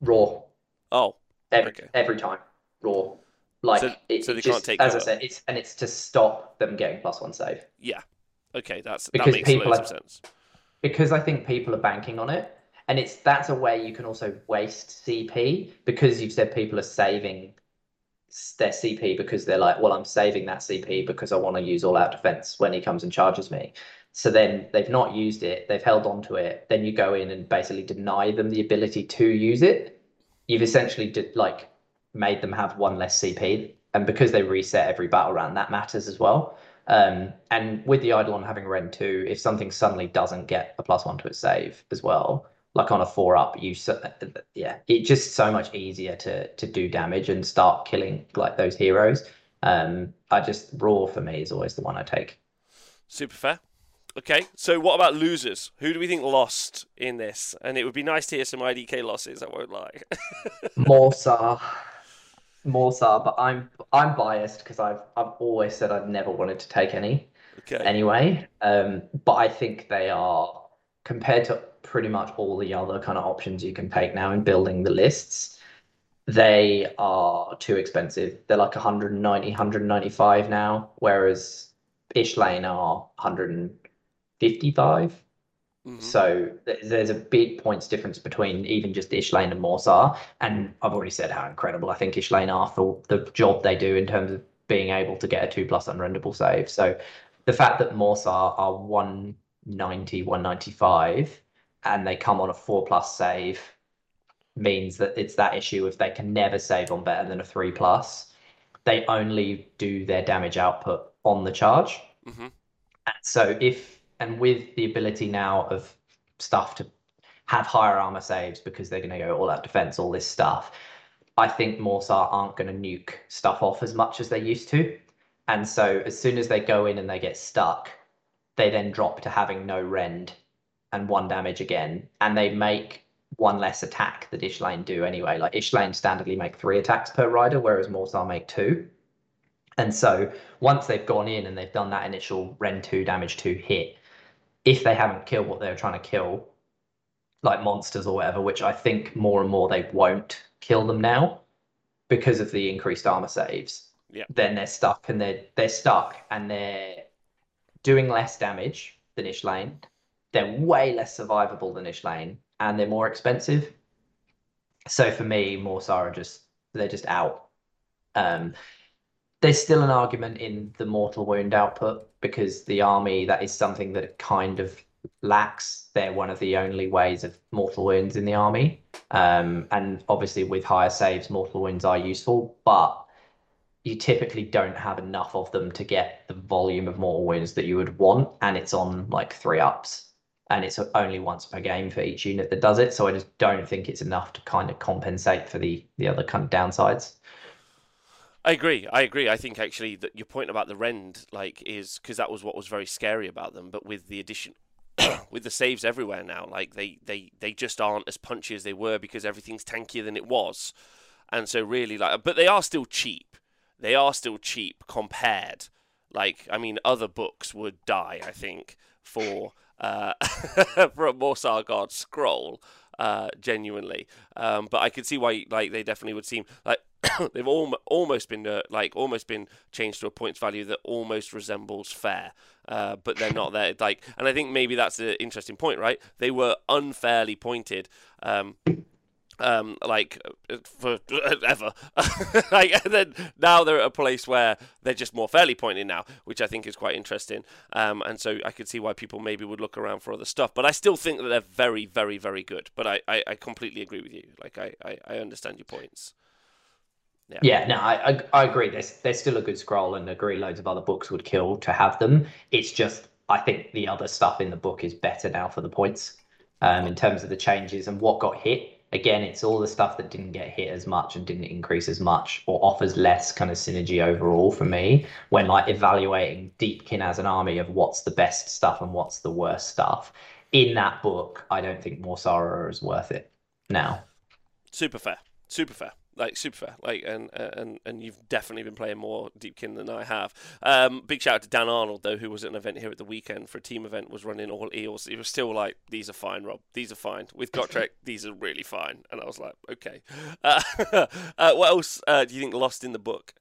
roar Oh, every Okay. every time roar. Like So- it, so they just, can't take as I said, it's and it's to stop them getting plus one save. yeah. Okay, that's that Because makes people loads are- of sense. because I think people are banking on it, and it's that's a way you can also waste CP because you've said people are saving their CP because they're like, well, I'm saving that CP because I want to use all out defense when he comes and charges me. So then they've not used it, they've held on to it. Then you go in and basically deny them the ability to use it. You've essentially did like made them have one less CP, and because they reset every battle round, that matters as well. Um, and with the Eidolon having Rend 2, if something suddenly doesn't get a plus one to its save as well, like on a four up, you yeah, it's just so much easier to to do damage and start killing like those heroes. Um, I just roar for me is always the one I take. Super fair. Okay, so what about losers? Who do we think lost in this? And it would be nice to hear some IDK losses. I won't lie. <laughs> Morrsarr, Morrsarr, but I'm I'm biased because I've I've always said I've never wanted to take any. okay. anyway. Um, but I think they are compared to pretty much all the other kind of options you can take now in building the lists. They are too expensive. They're like 190, 195 now, whereas Ishlaen are 155. Mhm. So th- there's a big points difference between even just Ishlaen and Morrsarr. And I've already said how incredible I think Ishlaen are for the job they do in terms of being able to get a two plus unrenderable save. So the fact that Morrsarr are 190, 195 and they come on a four plus save means that it's that issue if they can never save on better than a three plus. They only do their damage output on the charge. Mhm. And so if and with the ability now of stuff to have higher armor saves because they're going to go all out defense, all this stuff, I think Morrsarr aren't going to nuke stuff off as much as they used to. And so as soon as they go in and they get stuck, they then drop to having no rend and one damage again, and they make one less attack that Ishlaen do anyway. Like Ishlaen standardly make three attacks per rider, whereas Morrsarr make two. And so once they've gone in and they've done that initial rend 2 damage 2 hit, if they haven't killed what they were trying to kill, like monsters or whatever, which I think more and more they won't kill them now because of the increased armor saves, Yeah. then they're stuck and they're they're stuck and they're doing less damage than Ishlaen. They're way less survivable than Ishlaen, and they're more expensive. So for me, Morrsarr are just they're just out. Um, there's still an argument in the mortal wound output because the army that is something that kind of lacks. They're one of the only ways of mortal wounds in the army, um, and obviously with higher saves, mortal wounds are useful, but you typically don't have enough of them to get the volume of mortal wounds that you would want, and it's on like three ups, and it's only once per game for each unit that does it. So I just don't think it's enough to kind of compensate for the the other kind of downsides. I agree. I agree. I think actually that your point about the rend like is because that was what was very scary about them. But with the addition, <coughs> with the saves everywhere now. Like they, they, they just aren't as punchy as they were because everything's tankier than it was. And so really like but they are still cheap. They are still cheap compared. Like I mean other books would die, I think, for uh <laughs> for a Morrsarr Guard scroll. Uh, genuinely, um, but I could see why like they definitely would seem like <coughs> they've al- almost been uh, like almost been changed to a points value that almost resembles fair, uh, but they're not there. Like, and I think maybe that's an interesting point, right? They were unfairly pointed. Um, um, like for ever. <laughs> like, and then now they're at a place where they're just more fairly pointed now, which I think is quite interesting. Um, and so I could see why people maybe would look around for other stuff. But I still think that they're very, very, very good. But I, I, I completely agree with you. Like I, I, I understand your points. Yeah. yeah, no, I, I agree. There's there's still a good scroll, and agree loads of other books would kill to have them. It's just I think the other stuff in the book is better now for the points, um, in terms of the changes and what got hit. Again, it's all the stuff that didn't get hit as much and didn't increase as much, or offers less kind of synergy overall for me when like evaluating Deepkin as an army of what's the best stuff and what's the worst stuff. In that book, I don't think Morrsarr is worth it now. Super fair. Super fair like super fair. Like and and and you've definitely been playing more Deepkin than I have. Um, big shout out to Dan Arnold though, who was at an event here at the weekend for a team event, was running all eels. He was still like, "These are fine, Rob. These are fine with Gotrek. <laughs> these are really fine." And I was like, "Okay." Uh, <laughs> uh, what else uh, do you think lost in the book?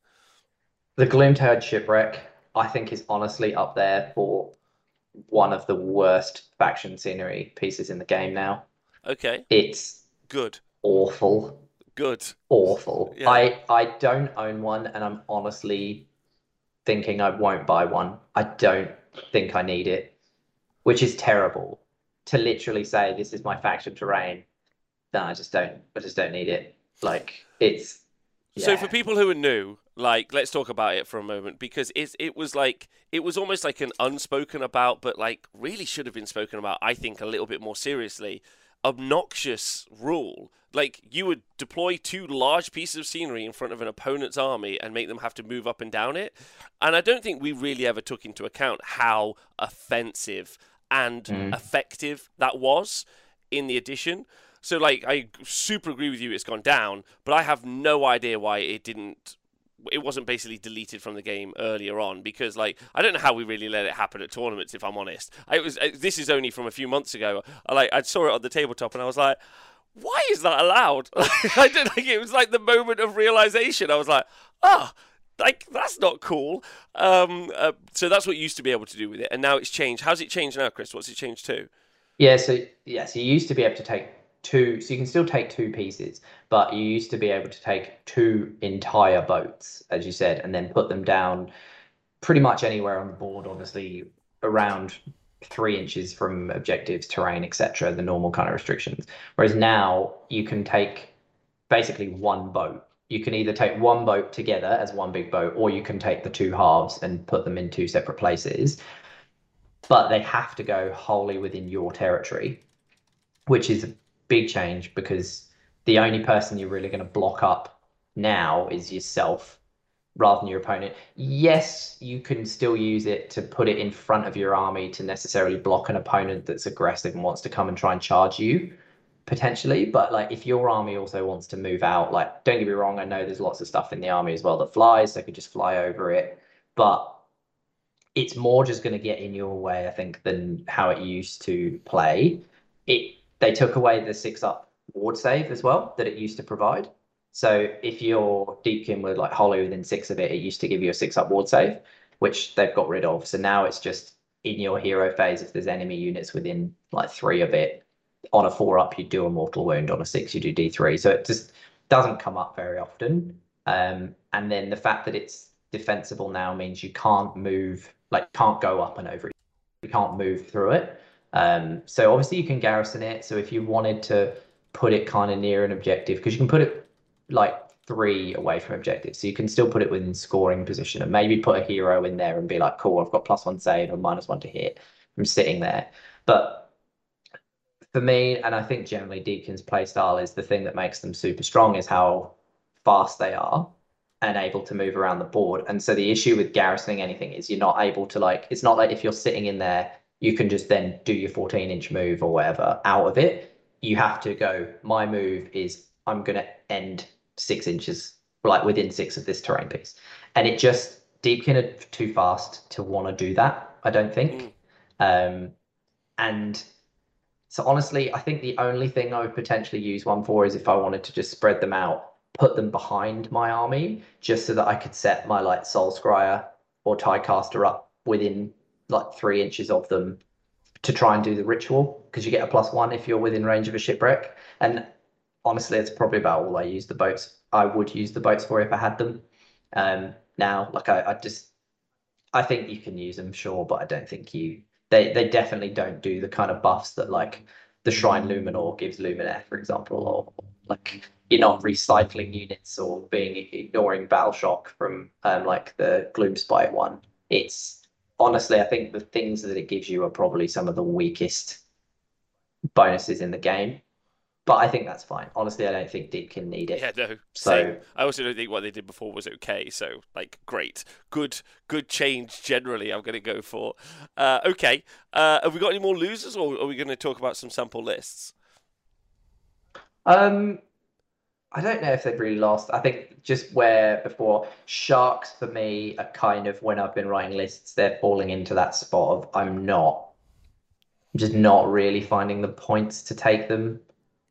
The Gloomtide shipwreck, I think, is honestly up there for one of the worst faction scenery pieces in the game now. Okay. It's good. Awful Good. Awful. Yeah. I I don't own one, and I'm honestly thinking I won't buy one. I don't think I need it, which is terrible. To literally say this is my faction terrain, then I just don't. I just don't need it. Like it's. Yeah. So for people who are new, like let's talk about it for a moment because it it was like it was almost like an unspoken about, but like really should have been spoken about. I think a little bit more seriously obnoxious rule. Like you would deploy two large pieces of scenery in front of an opponent's army and make them have to move up and down it. And I don't think we really ever took into account how offensive and mm. effective that was in the edition. So like I super agree with you it's gone down, but I have no idea why it didn't it wasn't basically deleted from the game earlier on because like I don't know how we really let it happen at tournaments if I'm honest. I was this is only from a few months ago. I like I saw it on the tabletop and I was like why is that allowed? <laughs> I didn't think it was like the moment of realization. I was like, ah, oh, like that's not cool. Um, uh, so that's what you used to be able to do with it, and now it's changed. How's it changed now, Chris? What's it changed to? Yeah, so yeah, so you used to be able to take two, so you can still take two pieces, but you used to be able to take two entire boats, as you said, and then put them down pretty much anywhere on the board, obviously around three inches from objectives, terrain, etc., the normal kind of restrictions. Whereas now you can take basically one boat. You can either take one boat together as one big boat, or you can take the two halves and put them in two separate places. But they have to go wholly within your territory, which is big change because the only person you're really going to block up now is yourself rather than your opponent. Yes, you can still use it to put it in front of your army to necessarily block an opponent that's aggressive and wants to come and try and charge you potentially. But like if your army also wants to move out, like don't get me wrong, I know there's lots of stuff in the army as well that flies, so could just fly over it. But it's more just going to get in your way, I think, than how it used to play. It they took away the six up ward save as well that it used to provide. So if your Deepkin were like wholly within six of it, it used to give you a six up ward save, which they've got rid of. So now it's just in your hero phase, if there's enemy units within like three of it, on a four up, you do a mortal wound. On a six, you do D3. So it just doesn't come up very often. Um, and then the fact that it's defensible now means you can't move, like can't go up and over it. You can't move through it. Um, so obviously you can garrison it. So if you wanted to put it kind of near an objective, because you can put it like three away from objective, so you can still put it within scoring position and maybe put a hero in there and be like, cool, I've got plus one save and minus one to hit from sitting there. But for me, and I think generally Deacon's playstyle is the thing that makes them super strong is how fast they are and able to move around the board. And so the issue with garrisoning anything is you're not able to like it's not like if you're sitting in there you can just then do your 14 inch move or whatever out of it. You have to go, my move is I'm going to end six inches, like within six of this terrain piece. And it just, Deepkin are too fast to want to do that, I don't think. Mm. Um, and so honestly, I think the only thing I would potentially use one for is if I wanted to just spread them out, put them behind my army, just so that I could set my like Soul Scryer or Tidecaster up within like three inches of them to try and do the ritual because you get a plus one if you're within range of a shipwreck. And honestly, it's probably about all I use the boats. I would use the boats for if I had them. Um, now, like I, I just, I think you can use them, sure, but I don't think you they they definitely don't do the kind of buffs that like the Shrine Luminor gives Luminaire, for example, or like you're not recycling units or being ignoring Battle Shock from um, like the Gloomspite one. It's honestly, I think the things that it gives you are probably some of the weakest bonuses in the game. But I think that's fine. Honestly, I don't think Deepkin need it. Yeah, no. So same. I also don't think what they did before was okay. So like, great, good, good change generally. I'm going to go for. Uh, okay, uh, have we got any more losers, or are we going to talk about some sample lists? Um, I don't know if they've really lost. I think just where before sharks for me are kind of when I've been writing lists, they're falling into that spot of I'm not, I'm just not really finding the points to take them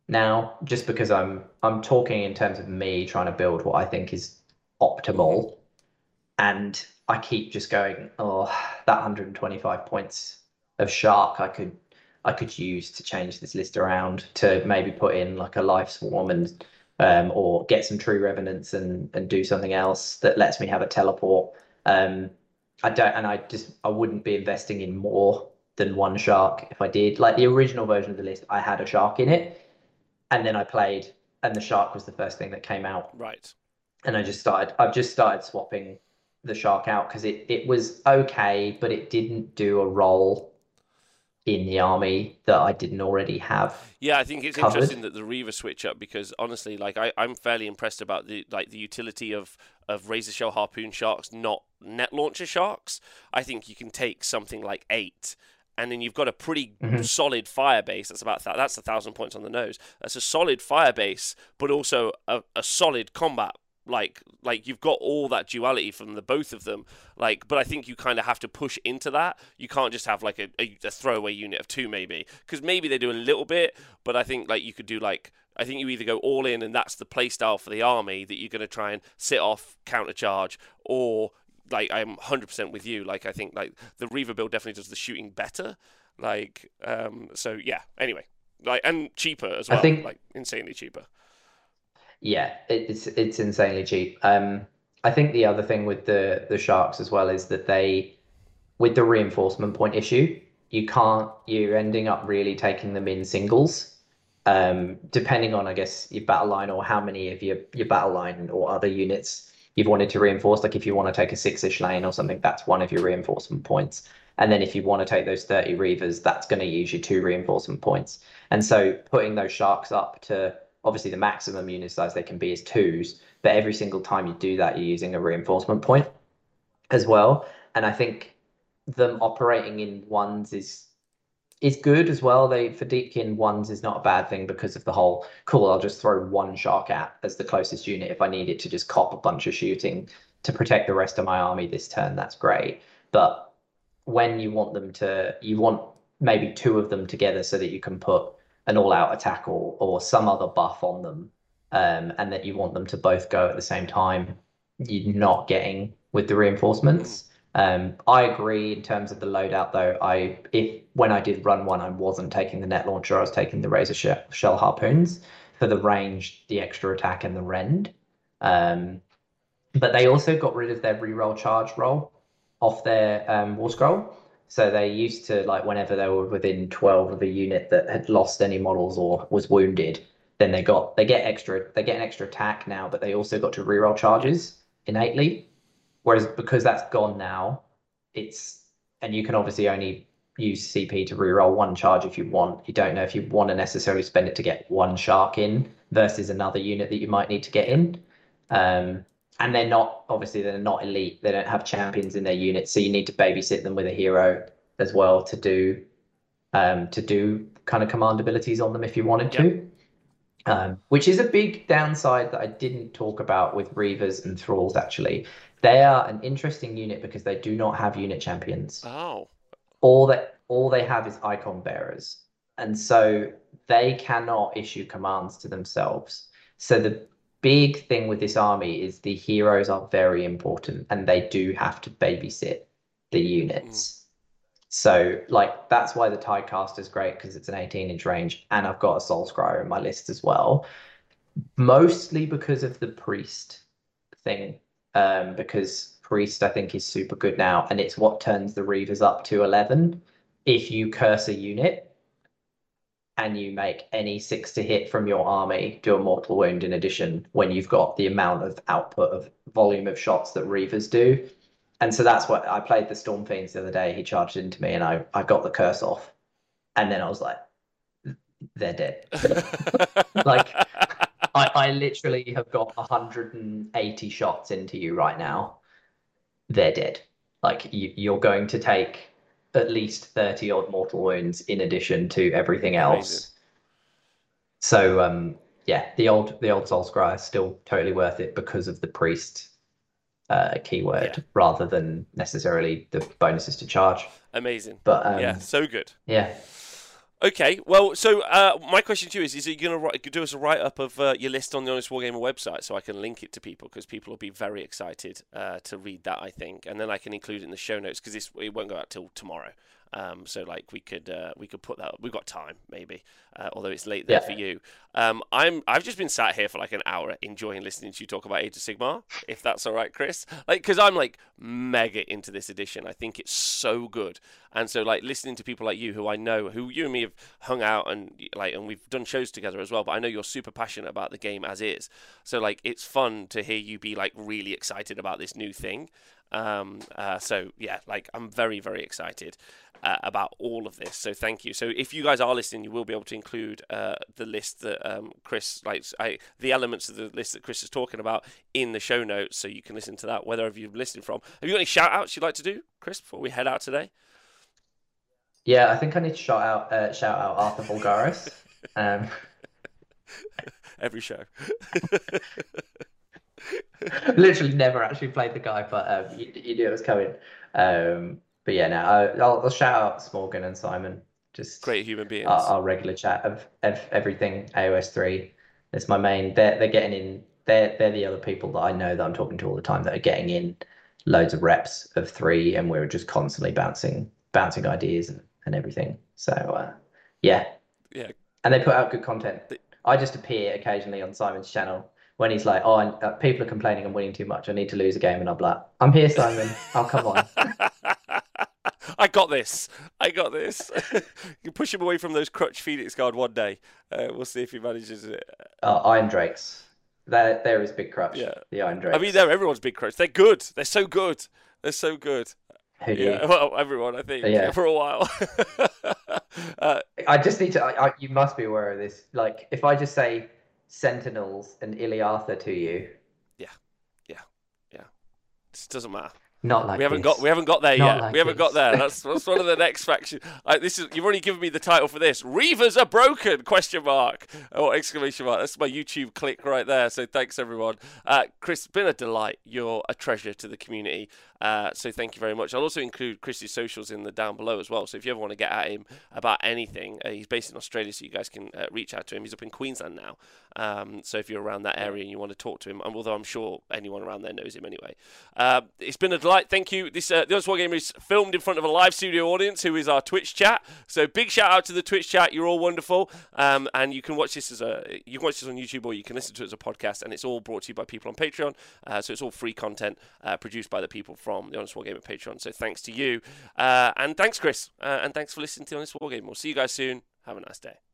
now just because I'm I'm talking in terms of me trying to build what I think is optimal and I keep just going oh that 125 points of shark I could I could use to change this list around to maybe put in like a life swarm and um, or get some true revenants and and do something else that lets me have a teleport um, I don't and I just I wouldn't be investing in more than one shark if I did like the original version of the list I had a shark in it and then I played, and the shark was the first thing that came out. Right. And I just started. I've just started swapping the shark out because it it was okay, but it didn't do a role in the army that I didn't already have. Yeah, I think it's covered. interesting that the Reaver switch up because honestly, like I, I'm fairly impressed about the like the utility of of razor shell harpoon sharks, not net launcher sharks. I think you can take something like eight and then you've got a pretty mm-hmm. solid fire base. That's about that. That's a thousand points on the nose. That's a solid fire base, but also a, a solid combat. Like like you've got all that duality from the both of them. Like, but I think you kind of have to push into that. You can't just have like a, a, a throwaway unit of two, maybe, because maybe they do a little bit. But I think like you could do like I think you either go all in and that's the playstyle for the army that you're going to try and sit off counter charge, or like I'm 100% with you. Like I think like the Reaver build definitely does the shooting better. Like um so yeah. Anyway, like and cheaper as well. I think like insanely cheaper. Yeah, it's it's insanely cheap. Um I think the other thing with the the sharks as well is that they with the reinforcement point issue, you can't you're ending up really taking them in singles. Um, depending on I guess your battle line or how many of your your battle line or other units you've wanted to reinforce, like if you want to take a six-Ishlaen or something, that's one of your reinforcement points. And then if you want to take those 30 Reavers, that's going to use you two reinforcement points. And so putting those sharks up to obviously the maximum unit size they can be is twos, but every single time you do that, you're using a reinforcement point as well. And I think them operating in ones is is good as well. They for Deepkin ones is not a bad thing because of the whole cool. I'll just throw one shark at as the closest unit if I need it to just cop a bunch of shooting to protect the rest of my army this turn. That's great. But when you want them to, you want maybe two of them together so that you can put an all-out attack or or some other buff on them, um, and that you want them to both go at the same time. You're not getting with the reinforcements. Um, I agree in terms of the loadout, though. I if when I did run one, I wasn't taking the net launcher. I was taking the razor shell, shell harpoons for the range, the extra attack, and the rend. Um, but they also got rid of their reroll charge roll off their um, war scroll. So they used to like whenever they were within twelve of a unit that had lost any models or was wounded, then they got they get extra they get an extra attack now, but they also got to reroll charges innately. Whereas because that's gone now, it's and you can obviously only use CP to reroll one charge if you want. You don't know if you want to necessarily spend it to get one shark in versus another unit that you might need to get in. Um, and they're not obviously they're not elite. They don't have champions in their unit, so you need to babysit them with a hero as well to do um, to do kind of command abilities on them if you wanted to. Yep. Um, which is a big downside that I didn't talk about with Reavers and Thralls actually. They are an interesting unit because they do not have unit champions. Oh. All that all they have is icon bearers. And so they cannot issue commands to themselves. So the big thing with this army is the heroes are very important and they do have to babysit the units. Mm. So like that's why the Tidecast is great because it's an 18 inch range and I've got a Soulscryer in my list as well. Mostly because of the priest thing. Um, because priest I think is super good now and it's what turns the Reavers up to 11 if you curse a unit and you make any six to hit from your army do a mortal wound in addition when you've got the amount of output of volume of shots that Reavers do and so that's what I played the Stormfiends the other day. He charged into me, and I I got the curse off, and then I was like, they're dead. <laughs> like I I literally have got 180 shots into you right now. They're dead. Like you, you're going to take at least 30 odd mortal wounds in addition to everything else. Amazing. So um yeah, the old the old Soulscryer is still totally worth it because of the priest uh, keyword yeah. rather than necessarily the bonuses to charge. Amazing. But um, yeah, so good. Yeah. Okay, well, so uh, my question to you is: Is you going to do us a write up of uh, your list on the Honest Wargamer website so I can link it to people because people will be very excited uh, to read that, I think, and then I can include it in the show notes because it won't go out till tomorrow. Um, so like we could uh, we could put that up. we've got time maybe uh, although it's late there yeah. for you. Um, I'm I've just been sat here for like an hour enjoying listening to you talk about Age of Sigmar if that's all right, Chris. Like because I'm like mega into this edition. I think it's so good, and so like listening to people like you who I know who you and me have hung out and like and we've done shows together as well. But I know you're super passionate about the game as is. So like it's fun to hear you be like really excited about this new thing. Um, uh, so yeah, like I'm very very excited uh, about all of this. So thank you. So if you guys are listening, you will be able to include uh, the list that um, Chris like I, the elements of the list that Chris is talking about in the show notes, so you can listen to that wherever you're listening from. Have you got any shout outs you'd like to do, Chris, before we head out today? Yeah, I think I need to shout out uh, shout out Arthur Bulgaris. <laughs> um... Every show. <laughs> <laughs> Literally never actually played the guy, but um, you, you knew it was coming. Um, but yeah, now I'll, I'll shout out Smorgan and Simon. Just great human beings. Our, our regular chat of, of everything AOS three. It's my main. They're they're getting in. They're they're the other people that I know that I'm talking to all the time that are getting in loads of reps of three, and we're just constantly bouncing bouncing ideas and, and everything. So uh, yeah, yeah. And they put out good content. I just appear occasionally on Simon's channel when he's like, "Oh, uh, people are complaining I'm winning too much. I need to lose a game," and I'm like, "I'm here, Simon. I'll come on." <laughs> I got this. I got this. <laughs> you push him away from those crutch Phoenix Guard one day. Uh, we'll see if he manages it. Uh, Irondrakes. There, there is big crutch. Yeah. The Irondrakes. I mean, they're everyone's big crutch. They're good. They're so good. They're so good. Who do yeah, well, everyone, I think, yeah. for a while. <laughs> uh, I just need to. I, I, you must be aware of this. Like, if I just say Sentinels and Iliatha to you. Yeah, yeah, yeah. It doesn't matter. Not like we haven't this. got we haven't got there Not yet. Like we haven't this. got there. That's that's one of the next factions. Like, this is you've already given me the title for this. Reavers are broken? Question mark or exclamation mark. That's my YouTube click right there. So thanks everyone. Uh, Chris, been a delight. You're a treasure to the community. Uh, so thank you very much. I'll also include Chris's socials in the down below as well. So if you ever want to get at him about anything, uh, he's based in Australia, so you guys can uh, reach out to him. He's up in Queensland now. Um, so if you're around that area and you want to talk to him, although I'm sure anyone around there knows him anyway. Uh, it's been a delight. Thank you. This uh, the Honest Wargamer is filmed in front of a live studio audience who is our Twitch chat. So big shout out to the Twitch chat. You're all wonderful. Um, and you can watch this as a you can watch this on YouTube or you can listen to it as a podcast. And it's all brought to you by people on Patreon. So it's all free content produced by the people from the Honest Wargamer Patreon. So thanks to you. Uh, and thanks, Chris. Uh, and thanks for listening to Honest Wargamer. We'll see you guys soon. Have a nice day.